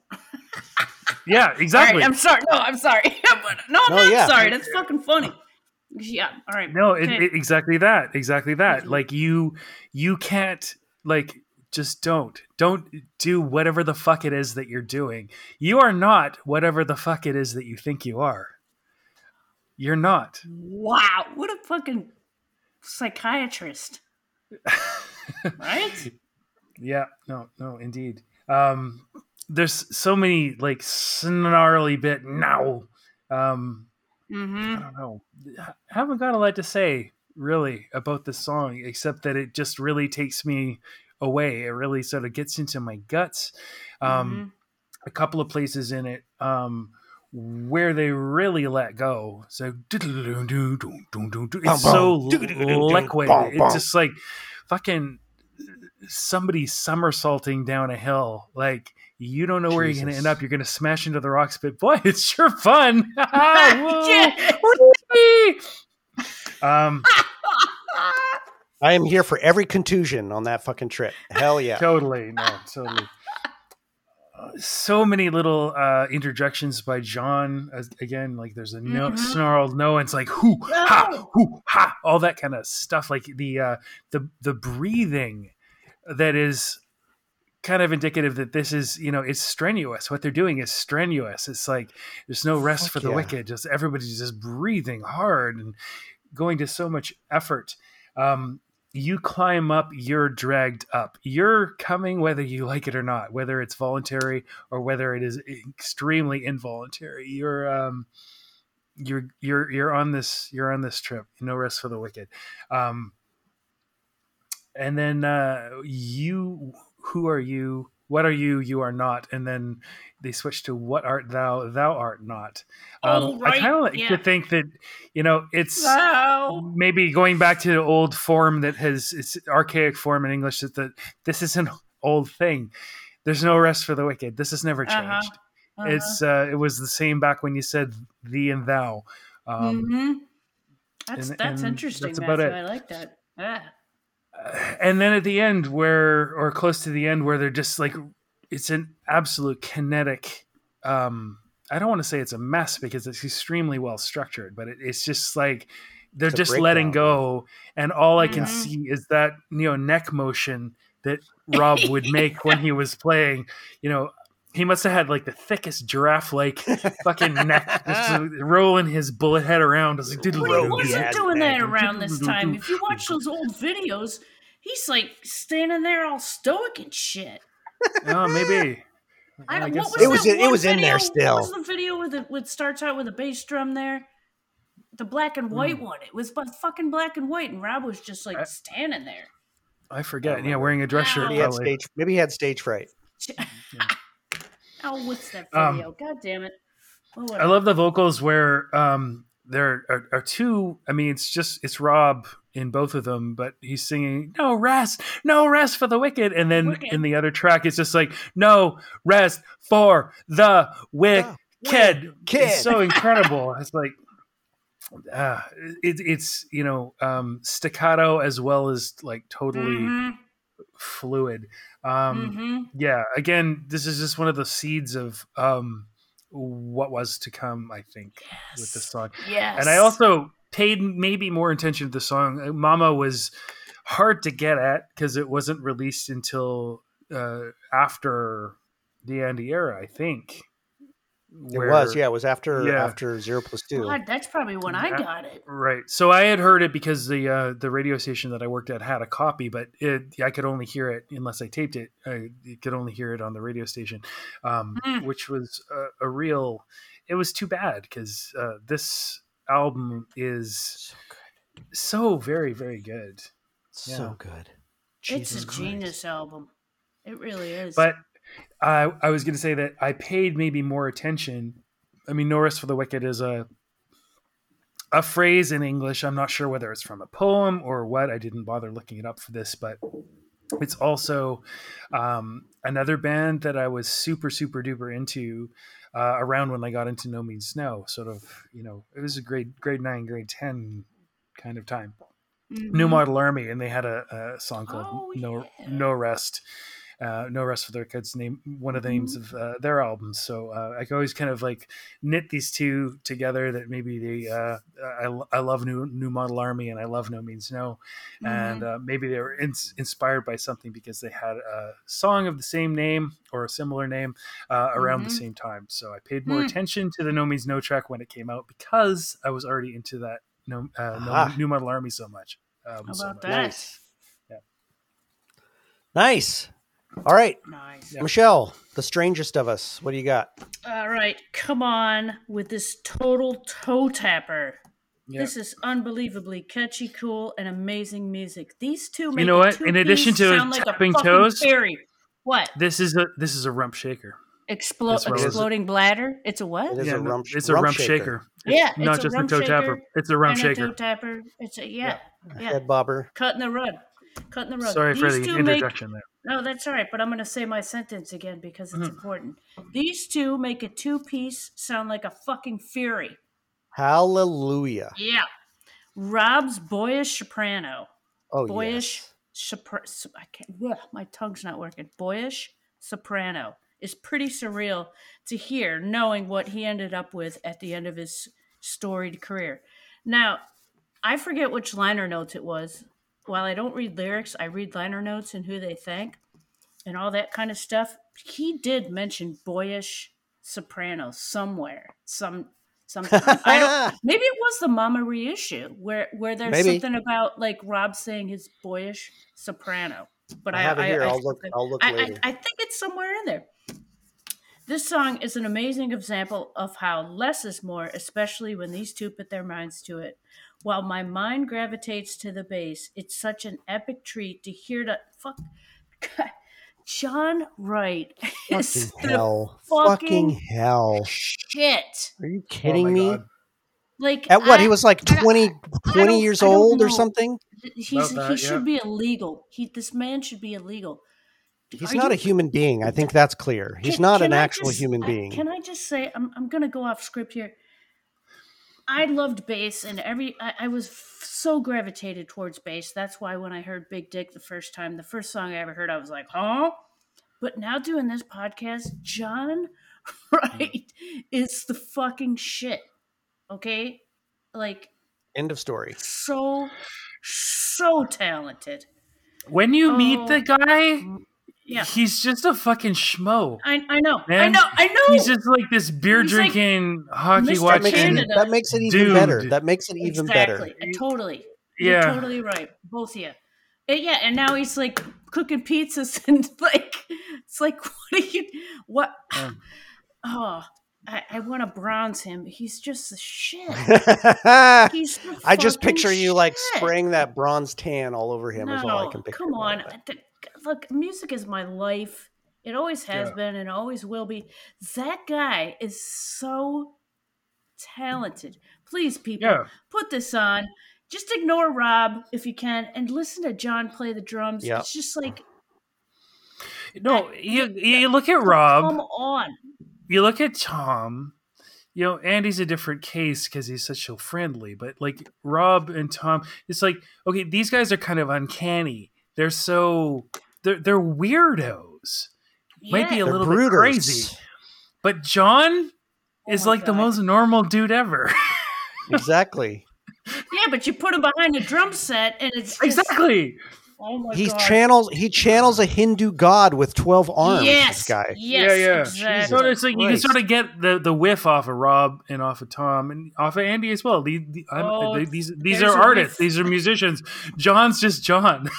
Yeah, exactly. All right, I'm sorry. No, I'm sorry. But- no, I'm No, not yeah. sorry. That's fucking funny. Yeah. All right. No, it, it- exactly that. Exactly that. Mhm. Like you, you can't like just don't don't do whatever the fuck it is that you're doing. You are not whatever the fuck it is that you think you are. You're not. Wow. What a fucking psychiatrist. right? Yeah. No. No. Indeed. Um, there's so many like snarly bit now. Um, Mm-hmm. I don't know. I haven't got a lot to say really about this song, except that it just really takes me away. It really sort of gets into my guts. Um, A couple of places in it um, where they really let go. So it's so liquid. Bum, bum. It's just like fucking somebody somersaulting down a hill. Like you don't know where you're going to end up. You're going to smash into the rocks, but boy, it's sure fun. Whoa. Yeah. Um, I am here for every contusion on that fucking trip. Hell yeah. totally, no, totally. Uh, So many little uh, interjections by John. As, again, like there's a no Mhm. snarled no, and it's like whoo ha No. whoo ha, all that kind of stuff. Like the uh, the the breathing that is kind of indicative that this is you know it's strenuous. What they're doing is strenuous. It's like there's no rest Fuck for the yeah. wicked. Just everybody's just breathing hard and going to so much effort. Um, you climb up, you're dragged up. You're coming whether you like it or not, whether it's voluntary or whether it is extremely involuntary. You're um, you're you're you're on this you're on this trip. No rest for the wicked. Um, and then uh, you, who are you? What are you? You are not. And then they switch to what art thou? Thou art not. Um, Oh, I kind of like yeah. to think that you know it's Wow. maybe going back to the old form that has it's archaic form in English that the, this is an old thing. There's no rest for the wicked. This has never changed. Uh-huh. Uh-huh. It's uh, it was the same back when you said thee and thou. Um, Mhm. That's And- that's and interesting, that's about Matthew. it. I like that. Ah. And then at the end where or close to the end where they're just like it's an absolute kinetic um i don't want to say it's a mess because it's extremely well structured but it, it's just like they're It's a just letting go and all i can Mhm. see is that you know neck motion that rob would make when he was playing you know he must have had like the thickest giraffe like fucking neck just rolling his bullet head around. I was like, Well, he Road wasn't doing that been. around this time. If you watch those old videos, he's like standing there all stoic and shit. oh, maybe. I, I guess what was It was in- it one was in there still. What was the video with it? With starts out with a bass drum there, the black and white Hmm. one. It was fucking black and white, and Rob was just like I- standing there. I forget. Yeah, wearing a dress shirt. Maybe he had stage. Maybe he had stage fright. Oh, what's that Um, video? God damn it! Oh, I love the vocals where um there are, are two. I mean, it's just it's Rob in both of them, but he's singing "No rest, no rest for the wicked," and then Wicked. in the other track, it's just like "No rest for the wicked." Kid. It's so incredible. It's like. Uh, it, it's you know um, staccato as well as like totally Mhm, fluid. Um, mhm. yeah again this is just one of the seeds of um what was to come i think with this song Yes. and i also paid maybe more attention to the song Uh, mama was hard to get at because it wasn't released until uh after the andy era i think It was, yeah. It was after Yeah. after zero plus two. God, that's probably when I got it. Right. So I had heard it because the uh, the radio station that I worked at had a copy, but it, I could only hear it unless I taped it. I could only hear it on the radio station, um, Mm. which was a, a real. It was too bad because uh, this album is So so very very good. So Yeah. good. it's a Christ. genius album. It really is. But I I was going to say that I paid maybe more attention. I mean, No Rest for the Wicked is a a phrase in English. I'm not sure whether it's from a poem or what. I didn't bother looking it up for this, but it's also um, another band that I was super super duper into uh, around when I got into No Means No. Sort of, you know, it was a grade grade nine, grade ten kind of time. New Mhm. Model Army, and they had a, a song called Oh, "No yeah. No Rest." Uh, no rest for their kids name one of the names Mm-hmm. of uh, their albums so uh, i can always kind of like knit these two together that maybe they uh, I, I love new new model army and i love no means no and Mm-hmm. uh, maybe they were ins- inspired by something because they had a song of the same name or a similar name uh, around the Mhm. same time so i paid more Hmm. attention to the no means no track when it came out because i was already into that no, uh, no Aha. new model army so much um, How so about much. that? Nice. Nice. All right, Nice. Michelle, the strangest of us. What do you got? All right, come on with this total toe tapper. Yeah. This is unbelievably catchy, cool, and amazing music. These two make know what? In addition two-piece to sound like a tapping fucking toes- fairy. What? this is a this is a rump shaker Explo- That's what exploding bladder? It's a what? It is yeah, a rump- it's a rump rump shaker. shaker, It's Yeah, not it's a just a toe shaker tapper it's a rump and shaker a toe tapper. It's a yeah, yeah. Head bobber. Cutting the rug. Cutting the rug. sorry for the two make there No, that's all right, but I'm going to say my sentence again because it's Mhm. important. These two make a two piece sound like a fucking fury. Hallelujah. Yeah. Rob's boyish soprano. Oh, Boyish yes. sopra- so- I can't, ugh, my tongue's not working. Boyish soprano is pretty surreal to hear, knowing what he ended up with at the end of his storied career. Now, I forget which liner notes it was. While I don't read lyrics, I read liner notes and who they thank and all that kind of stuff. He did mention boyish soprano somewhere, some sometime. I don't, maybe it was the Mama reissue where where there's Maybe. something about like Rob saying his boyish soprano. But I I, have it here. I, I'll look- I'll look I, later. I, I think it's somewhere in there. This song is an amazing example of how less is more, especially when these two put their minds to it. While my mind gravitates to the bass, it's such an epic treat to hear that fuck John Wright is Fucking hell. fucking Fucking hell. shit. Are you Oh kidding my me? God. Like At what? I- he was like I 20, I 20 years I don't old or something? He's About he that, should be illegal. He this man should be illegal. He's Are not you- a human being. I think that's clear. He's Can- not can an I actual just- human I- being. Can I just say I'm I'm gonna go off script here. I loved bass, and every I, I was f- so gravitated towards bass. That's why when I heard Big Dick the first time, the first song I ever heard, I was like, "Huh." But now doing this podcast, John Wright is the fucking shit. Okay, like End of story. so so talented. When you meet Oh. the guy, Yeah, he's just a fucking schmo. I, I know, I know, I know. He's just like this beer He's like drinking, hockey Mr. That makes, watching. it, Canada. that makes it even Dude. better. That makes it even exactly. better. Uh, Totally. You're Yeah. totally right. Both of you. Uh, yeah, and now he's like cooking pizzas and like it's like what are you what Yeah. oh I, I want to bronze him. He's just the shit. He's the I just fucking picture you like spraying that bronze tan all over him. is all I can picture. come on. about it. Th- Look, music is my life. It always has Yeah. been and always will be. That guy is so talented. Please, people, Yeah. put this on. Just ignore Rob if you can and listen to John play the drums. Yeah. It's just like, No, you, you look at Rob. come on. you look at Tom, you know, Andy's a different case because he's such so friendly, but like Rob and Tom, it's like, okay, these guys are kind of uncanny. They're so they're they're weirdos. Might be a They're little bit crazy. But John Oh is my like the most normal dude ever. Exactly. Yeah, but you put him behind a drum set and it's just, exactly. Oh my He God. channels he channels a Hindu god with twelve arms. Yes, This guy. yes, yeah, yeah. exactly. So it's like you can sort of get the, the whiff off of Rob and off of Tom and off of Andy as well. The, the, I'm- Oh, the- these these are artists. whiff. These are musicians. John's just John.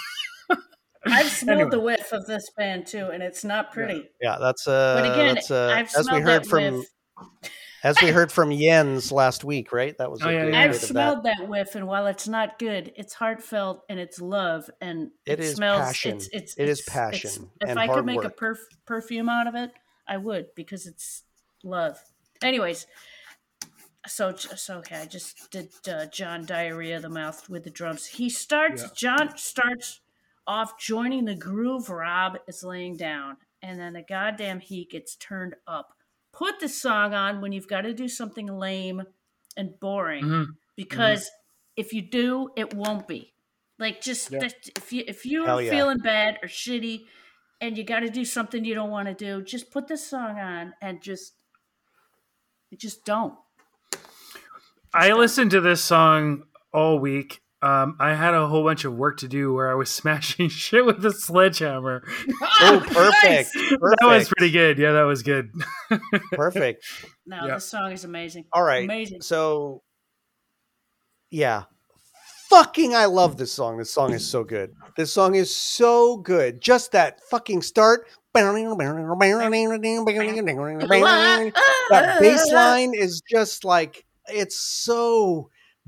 I've smelled Anyway. the whiff of this band too, and it's not pretty. Yeah, that's uh, But again, that's, uh I've as we heard from whiff. as we heard from Jens last week, right? That was Oh, a yeah, good yeah. I've of that. smelled that. whiff, and while it's not good, it's heartfelt and it's love, and It it, is smells. passion. It's it's It is it's- passion it's- if and I hard could make a perf- perfume out of it, I would because it's love. Anyways, so so okay, I just did uh, John diarrhea of the mouth with the drums. He starts. Yeah. John starts off joining the groove. Rob is laying down, and then the goddamn heat gets turned up. Put the song on when you've got to do something lame and boring Mhm. because if you do, it won't be. Like just Yeah. if you if you're yeah. feeling bad or shitty and you got to do something you don't want to do, just put this song on and just just don't. I listened to this song all week. Um, I had a whole bunch of work to do where I was smashing shit with a sledgehammer. Oh, perfect. That was pretty good. Yeah, that was good. Perfect. No, Yeah. this song is amazing. All right. Amazing. So, yeah, fucking, I love this song. This song is so good. This song is so good. Just that fucking start. That bass line is just like it's so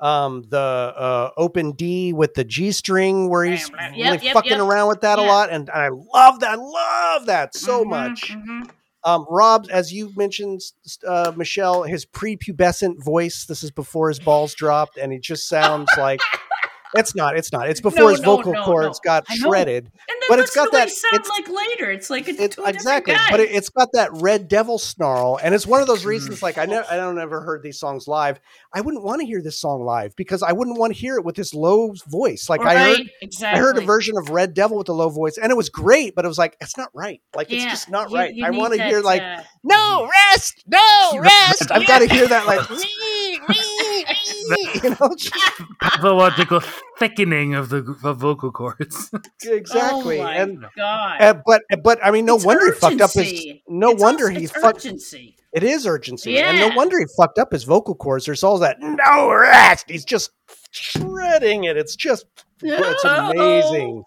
um the uh open d with the g string where he's Yep, really yep, fucking yep. around with that a lot and i love that i love that so Mhm, much mhm. um rob as you mentioned uh michelle his prepubescent voice this is before his balls dropped and he just sounds like it's not it's not it's before No, his no, vocal no, cords no. got shredded And then But it's got to what that- he sounds it's- like later. It's like it's it's two exactly different but it, it's got that red devil snarl and it's one of those Mm-hmm. reasons like i never i don't ever heard these songs live i wouldn't want to hear this song live because i wouldn't want to hear it with this low voice like i heard exactly. i heard a version of red devil with a low voice and it was great but it was like it's not right like it's just not you- right you i want to hear like uh, no rest no rest i've got to hear that like you know just- Pathological thickening of the of vocal cords. exactly Oh my and God. uh, but but I mean, no It's wonder he fucked up his. No It's wonder also- he it's fucked. urgency. It is urgency, and no wonder he fucked up his vocal cords. There's all that no rest. He's just shredding it. It's just it's amazing.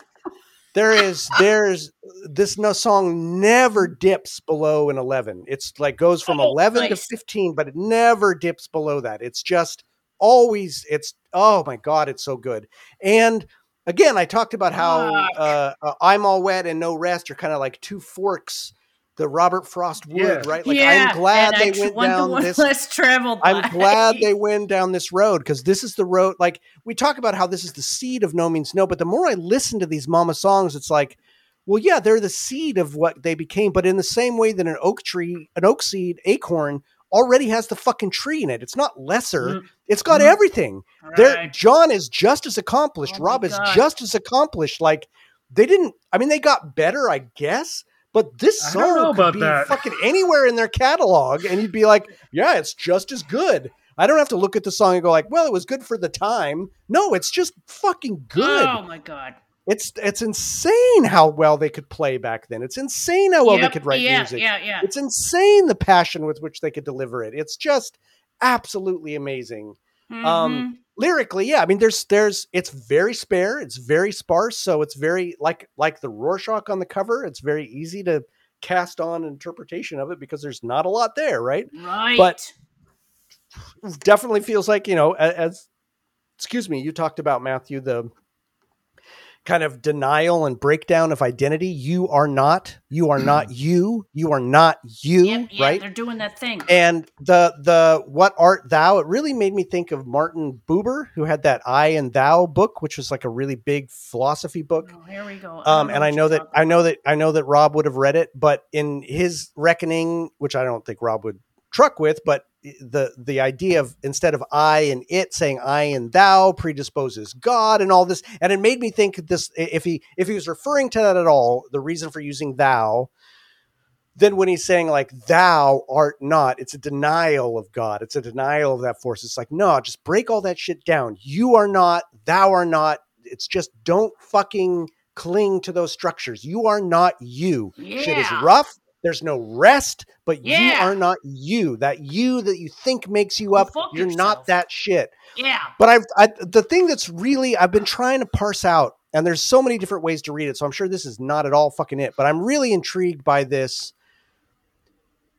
There is there's this no song never dips below an 11. It's like goes from Oh, 11 to 15, but it never dips below that. It's just always it's oh my god, it's so good. And again, I talked about how uh, uh, I'm all wet and no rest are kind of like two forks. The Robert Frost wood, Yeah. right? Like yeah, I'm glad and they I went one, the down one this less traveled. I'm by. glad they went down this road because this is the road. Like we talk about how this is the seed of No Means No, but the more I listen to these Mama songs, it's like, well, yeah, they're the seed of what they became. But in the same way that an oak tree, an oak seed acorn already has the fucking tree in it. It's not lesser. Mm. It's got Mhm. everything. There, John is just as accomplished. Oh Rob is just as accomplished. Like they didn't. I mean, they got better, I guess. But this I don't know song could be that. fucking anywhere in their catalog, and you'd be like, "Yeah, it's just as good." I don't have to look at the song and go like, "Well, it was good for the time." No, it's just fucking good. Oh my god. It's it's insane how well they could play back then. It's insane how well Yep, they could write yeah, music. Yeah, yeah. It's insane the passion with which they could deliver it. It's just absolutely amazing Mhm. um, lyrically yeah i mean there's there's it's very spare it's very sparse so it's very like like the rorschach on the cover it's very easy to cast on interpretation of it because there's not a lot there right right. but- definitely feels like you know as excuse me you talked about matthew the kind of denial and breakdown of identity. You are not you are not you you are not you Yep, yeah, right? They're doing that thing. and the the what art thou? It really made me think of martin buber who had that i and thou book which was like a really big philosophy book. Oh, here we go. um, don't and I know that I know that I know that Rob would have read it, but in his reckoning, which I don't think Rob would truck with, but the the idea of instead of I and it saying I and thou predisposes God and all this, and it made me think this if he if he was referring to that at all, the reason for using thou. Then when he's saying like thou art not, it's a denial of God. It's a denial of that force. It's like, no, just break all that shit down. You are not, thou are not. It's just don't fucking cling to those structures. You are not you. Shit is rough. There's no rest, but you are not you. That you that you think makes you up, fuck you're yourself. not that shit. Yeah. But I've I, the thing that's really I've been trying to parse out, and there's so many different ways to read it. So I'm sure this is not at all fucking it. But I'm really intrigued by this.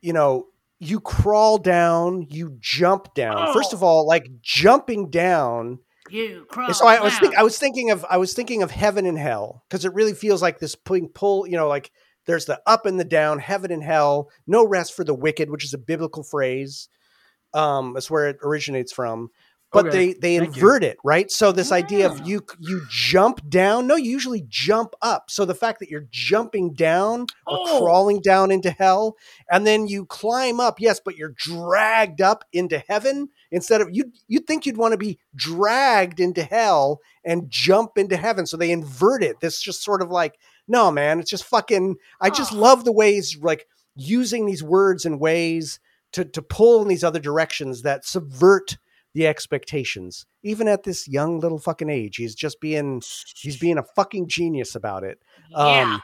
You know, you crawl down, you jump down. First Oh. of all, like jumping down. You crawl. so I was think. I was thinking of I was thinking of heaven and hell because it really feels like this pulling pull. You know, like there's the up and the down, heaven and hell, no rest for the wicked, which is a biblical phrase. Um, that's where it originates from. But Okay, they they thank you. invert it, right? So this idea of you you jump down. No, you usually jump up. So the fact that you're jumping down or Oh. crawling down into hell, and then you climb up, yes, but you're dragged up into heaven instead of you. You'd think you'd want to be dragged into hell and jump into heaven. So they invert it. This just sort of like no, man. It's just fucking. I just Oh. love the ways like using these words and ways to to pull in these other directions that subvert the expectations. Even at this young little fucking age, he's just being he's being a fucking genius about it. Yeah. Um,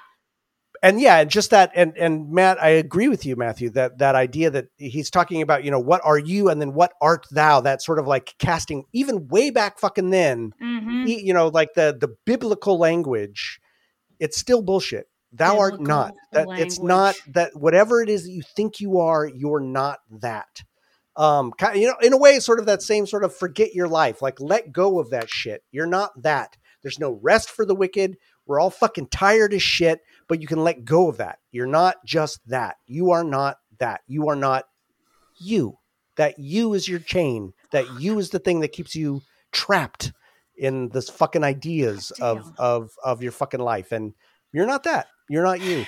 and yeah, just that, and and Matt, I agree with you, Matthew. That that idea that he's talking about, you know, what are you, and then what art thou? That sort of like casting, even way back fucking then, hmm e- you know, like the the biblical language, it's still bullshit. Thou art not. That Biblical it's not that whatever it is that you think you are, you're not that. Um, kind you know, in a way, sort of that same sort of forget your life, like let go of that shit. You're not that. There's no rest for the wicked. We're all fucking tired as shit, but you can let go of that. You're not just that. You are not that. You are not you. That you is your chain. That you is the thing that keeps you trapped in this fucking ideas of Damn. of of your fucking life. And you're not that. You're not you.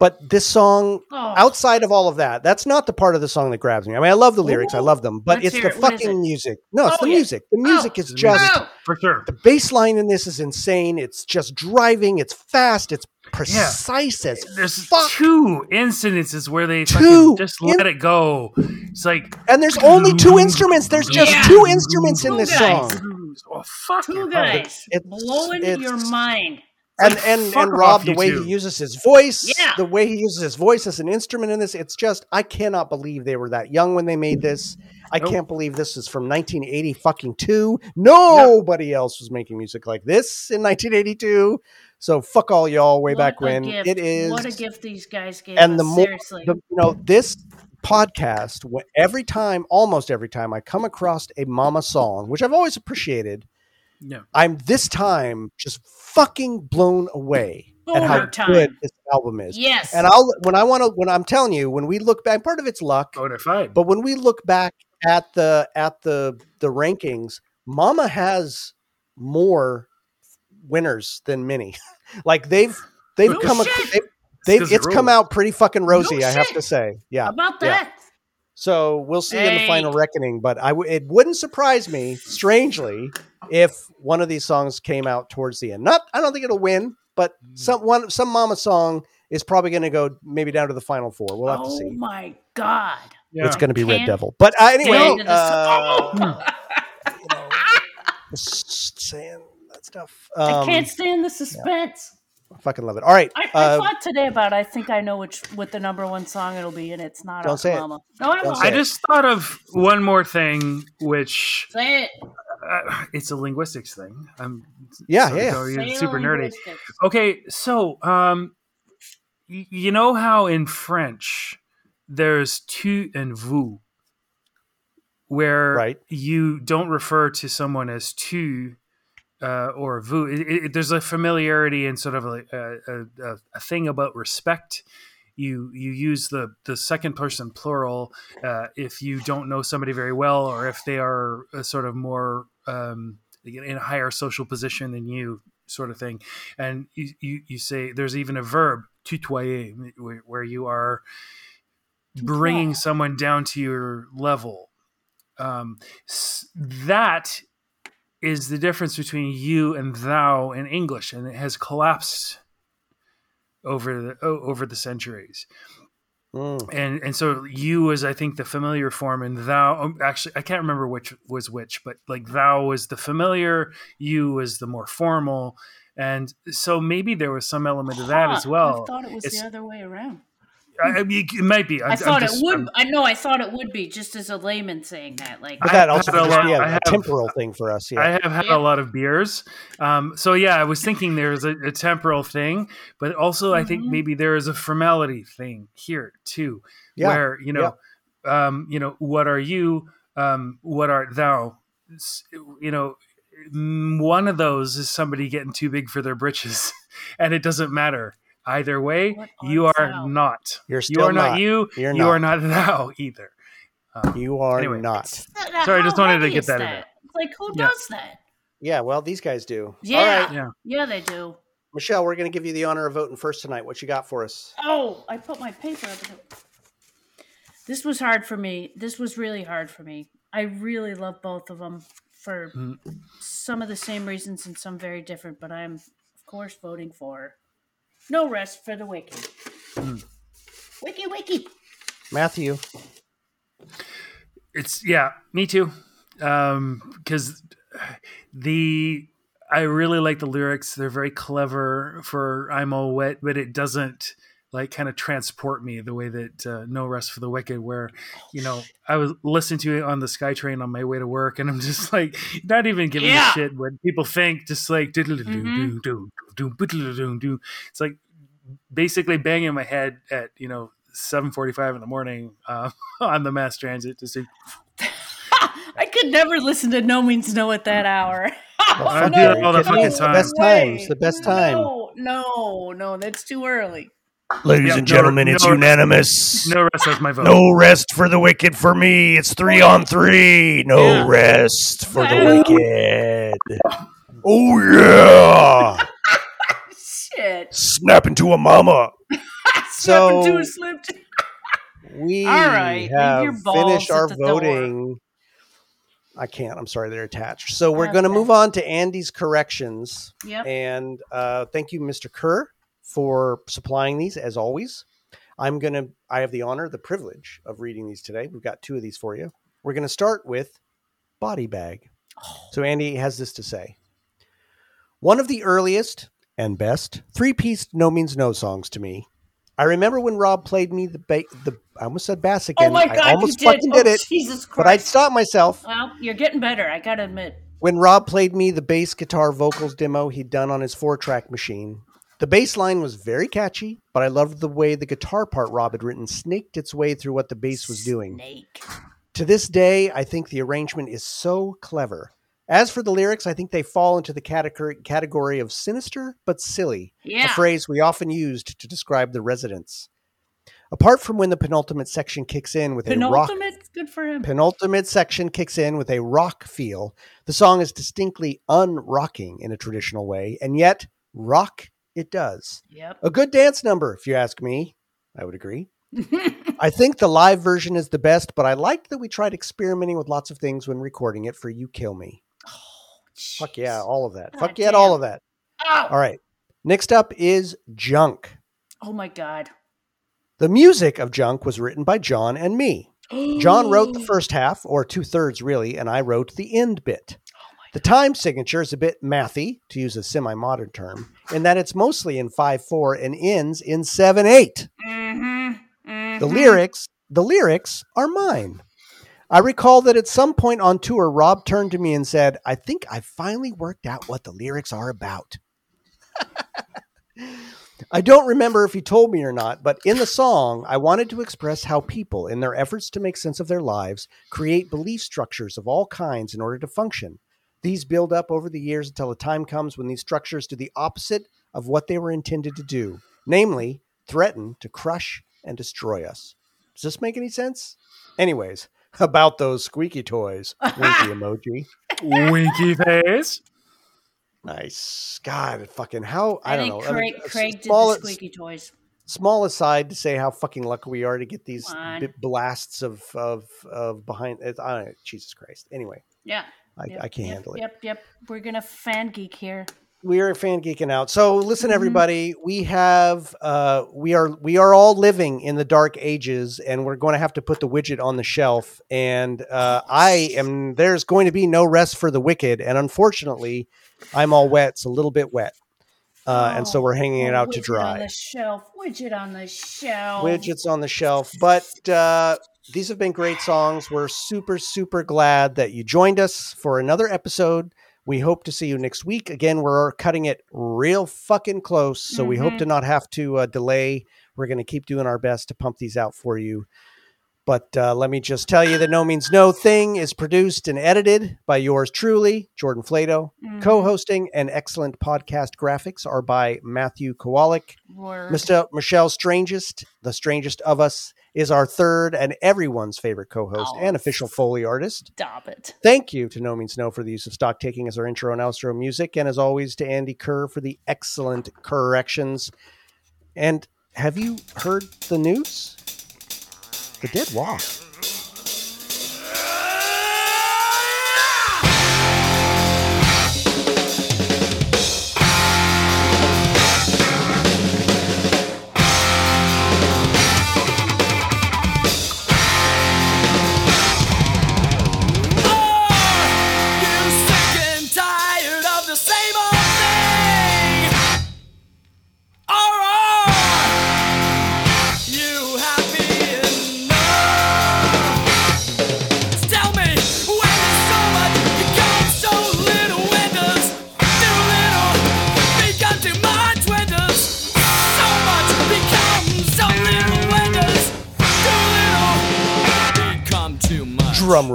But this song, Oh. outside of all of that, that's not the part of the song that grabs me. I mean, I love the lyrics, I love them, but Let's it's the it. Fucking it? music. No, it's Oh, the yeah. music. The oh, music Oh. is just Oh. for sure. the bass line in this is insane. It's just driving. It's fast. It's precise as There's fuck. two incidences where they Two fucking just in- let it go. It's like And there's only two instruments. There's just Yeah. two instruments in Two this guys. Song. oh fuck Two guys It's- blowing it's- your mind. And like, and and Rob, the way two. he uses his voice, Yeah. the way he uses his voice as an instrument in this, it's just I cannot believe they were that young when they made this. I Nope. can't believe this is from 1980 fucking two. Nobody else was making music like this in 1982. So fuck all y'all way What back when. gift. It is What a gift these guys gave and us. the more Seriously. the, you know this podcast, every time, almost every time, I come across a Mama song, which I've always appreciated, Yeah. I'm this time just fucking blown away at how time. good this album is. Yes. And I'll when I want to when I'm telling you when we look back, part of it's luck, oh, Bona fide. but when we look back at the at the the rankings, Mama has more winners than Minnie. like they've they've No come ac- shit. they've, they've 'cause it it's come out pretty fucking rosy. No I have to say, yeah. How about yeah. that? So we'll see in the final reckoning, but I w- it wouldn't surprise me, strangely, if one of these songs came out towards the end. Not, I don't think it'll win, but Hmm. some one some Mama song is probably going to go maybe down to the final four. We'll have to see. oh my god. Yeah. It's going to be Red Can't Devil, but uh, anyway, stand this- uh, Oh, you know, just saying that stuff. I Um, can't stand the suspense. I fucking love it. All right, I, I uh, thought today about. I think I know which what the number one song it'll be, and it's not. Don't say it. No, I Don't won't. say I it. just thought of one more thing, which Say it. uh, it's a linguistics thing. I'm Yeah, sorry, yeah, so you're super nerdy. Okay, so um, y- you know how in French there's tu and vous, where Right. you don't refer to someone as tu uh, or vous. It, it, there's a familiarity and sort of a, a, a, a thing about respect. You you use the the second person plural uh, if you don't know somebody very well or if they are a sort of more um, in a higher social position than you, sort of thing. And you, you, you say there's even a verb tutoyer where, you are bringing someone down to your level. Um, that is the difference between you and thou in English, and it has collapsed over the over the centuries. mm, And and so you is I think the familiar form, and thou um, actually I can't remember which was which, but like thou was the familiar, you was the more formal, and so maybe there was some element of that Huh, as well. I thought it was It's- the other way around. I, I mean, it might be. I, I'm thought just- it would. I'm- I know. I thought it would be just as a layman saying that. Like, but I that have also had a just lot- be a, I a have- temporal thing for us. Yeah, I have had Yeah. a lot of beers. Um, so yeah, I was thinking there's a, a temporal thing, but also I think Mhm. maybe there is a formality thing here too, Yeah. where you know, um, you know, what are you? Um, what art thou? You know, mm, one of those is somebody getting too big for their britches, and it doesn't matter either way. You are thou? not. You're You are not, not. you. You're you are not thou either. Um, You are Anyway. not. Sorry, I just wanted to get is that in there. Like, who Yeah. does that? Yeah, well, these guys do. Yeah. All right, Yeah. Yeah, they do. Michelle, we're going to give you the honor of voting first tonight. What you got for us? Oh, I put my paper up. This was hard for me. This was really hard for me. I really love both of them for Mm. some of the same reasons and some very different. But I'm, of course, voting for No Rest for the Wiki. Mm. Wiki, wiki. Matthew. it's yeah me too um because the i really like the lyrics they're very clever for i'm all wet but it doesn't like kind of transport me the way that uh, no rest for the wicked where you know i was listening to it on the skytrain on my way to work and i'm just like not even giving Yeah. a shit what people think just like it's like basically banging my head at you know 7.45 in the morning uh, on the mass transit to see I could never listen to No Means No at that hour. Well, I do you. all the fucking the time. best times. The best time. No, no, no, that's too early. Ladies Yeah, and no- gentlemen, it's no- unanimous. no rest has my vote No rest for the wicked for me. It's three on three. No Yeah. rest for the wicked. Oh yeah! Shit. Snap into a mama. So- into a Slim Jim. we All right. have your finished our voting. I can't. I'm sorry. They're attached. So we're That's going to move on to Andy's corrections. Yep. And uh, thank you, Mr. Kerr, for supplying these as always. I'm going to, I have the honor, the privilege of reading these today. We've got two of these for you. We're going to start with Body Bag. Oh. So Andy has this to say One of the earliest and best three piece No Means No songs to me. I remember when Rob played me the, ba- the I almost said bass again. Oh my god, I almost you did. fucking oh, did it, Jesus Christ. but I stopped myself. Well, you're getting better, I gotta admit. when Rob played me the bass guitar vocals demo he'd done on his four track machine, The bass line was very catchy, but I loved the way the guitar part Rob had written snaked its way through what the bass was doing. Snake. To this day, I think the arrangement is so clever. As for the lyrics, I think they fall into the category, category of sinister but silly, Yeah. a phrase we often used to describe the residents. Apart from when the penultimate section kicks in with a rock Penultimate. Good for him. penultimate section kicks in with a rock feel. The song is distinctly unrocking in a traditional way, and yet rock it does. Yep. A good dance number, if you ask me. I would agree. I think the live version is the best, but I liked that we tried experimenting with lots of things when recording it for You Kill Me. Oh, Fuck yeah, all of that. God Fuck yeah, all of that. Oh. All right. Next up is Junk. oh my god. The music of Junk was written by John and me. John wrote the first half, or two thirds really, and I wrote the end bit. Oh the time signature is a bit mathy, to use a semi modern term, in that it's mostly in 5 4 and ends in 7 8. Mm-hmm. The lyrics, the lyrics are mine. I recall that at some point on tour, Rob turned to me and said, I think I finally worked out what the lyrics are about. I don't remember if he told me or not, but in the song, I wanted to express how people, in their efforts to make sense of their lives, create belief structures of all kinds in order to function. These build up over the years until a time comes when these structures do the opposite of what they were intended to do, namely, threaten to crush and destroy us. Does this make any sense? Anyways, about those squeaky toys. Winky emoji. Winky face. Nice. God, fucking how I, I, don't think know. I mean, Craig, a Craig did small, the squeaky toys. small aside to say how fucking lucky we are to get these Come on. bit blasts of of of behind. It, I don't know, Jesus Christ. Anyway, Yeah. I, Yep, I can't yep, handle it. Yep, yep. We're gonna fan geek here. we are fan geeking out. So listen, Mhm. everybody, we have uh, we are we are all living in the dark ages, and we're going to have to put the widget on the shelf. And uh, I am there's going to be no rest for the wicked, and unfortunately, I'm all wet. It's a little bit wet, uh, and so Oh, we're hanging it oh, out to widget dry. On the shelf. Widget on the shelf. widgets on the shelf. But uh, these have been great songs. We're super, super glad that you joined us for another episode. We hope to see you next week. Again, we're cutting it real fucking close, so we hope Mhm. to not have to uh, delay. We're going to keep doing our best to pump these out for you. But uh, let me just tell you that No Means No Thing is produced and edited by yours truly, Jordan Flato. Mhm. Co hosting and excellent podcast graphics are by Matthew Kowalik. Mr. Michelle Strangest, the strangest of us, is our third and everyone's favorite co-host Oh. and official Foley artist. Stop it. Thank you to No Means No for the use of stock taking as our intro and outro music, and as always to Andy Kerr for the excellent corrections. And have you heard the news? The dead walk.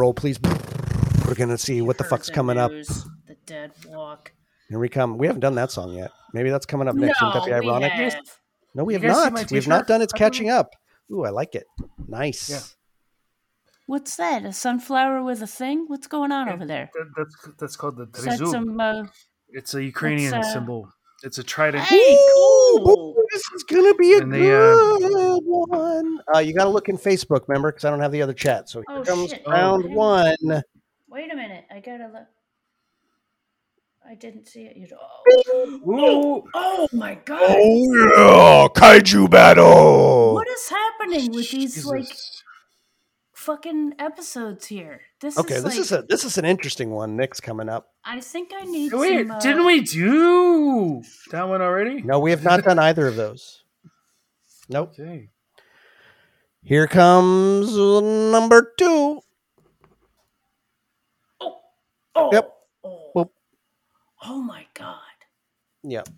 Much? Roll, please. We're gonna see what the Heard fuck's coming up. The dead walk. Here we come. We haven't done that song yet. Maybe that's coming up next. Wouldn't that be no, ironic? we have. No, we have not. We have not t-shirt? done. It's catching up. Ooh, I like it. Nice. Yeah. What's that? A sunflower with a thing? What's going on over there? That, that's that's called the Is that some? Uh... It's a Ukrainian uh, symbol. It's a trident. Hey, Ooh, cool. this is gonna be a And they, uh, good one. Uh, you got to look in Facebook, remember, because I don't have the other chat. So here Oh, comes shit. round Oh. one. Wait a minute. I gotta look. I didn't see it. yet. Oh, Ooh. oh my god! Oh yeah, kaiju battle. What is happening with these like Jesus. Fucking episodes here? This is Okay, is this like, is a this is an interesting one. Nick's coming up. I think I need Wait, some. Uh, didn't we do that one already? No, we have not done either of those. Nope. Okay. Here comes number two. Oh, oh. Yep. Oh, oh my god! Yep.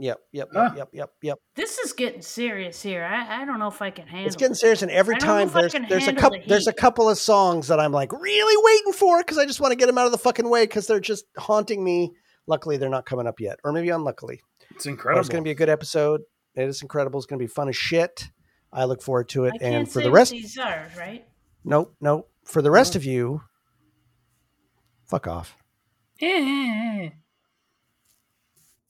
Yep, yep, yep, yep, yep, yep. This is getting serious here. I, I don't know if I can handle It's getting serious, and every I don't know time there's there's a couple the there's a couple of songs that I'm like really waiting for because I just want to get them out of the fucking way because they're just haunting me. Luckily, they're not coming up yet, or maybe unluckily. It's But incredible. it's going to be a good episode. It is incredible. It's going to be fun as shit. I look forward to it. I can't And for say the rest, these are, right? nope, nope. For the rest mm. of you, fuck off.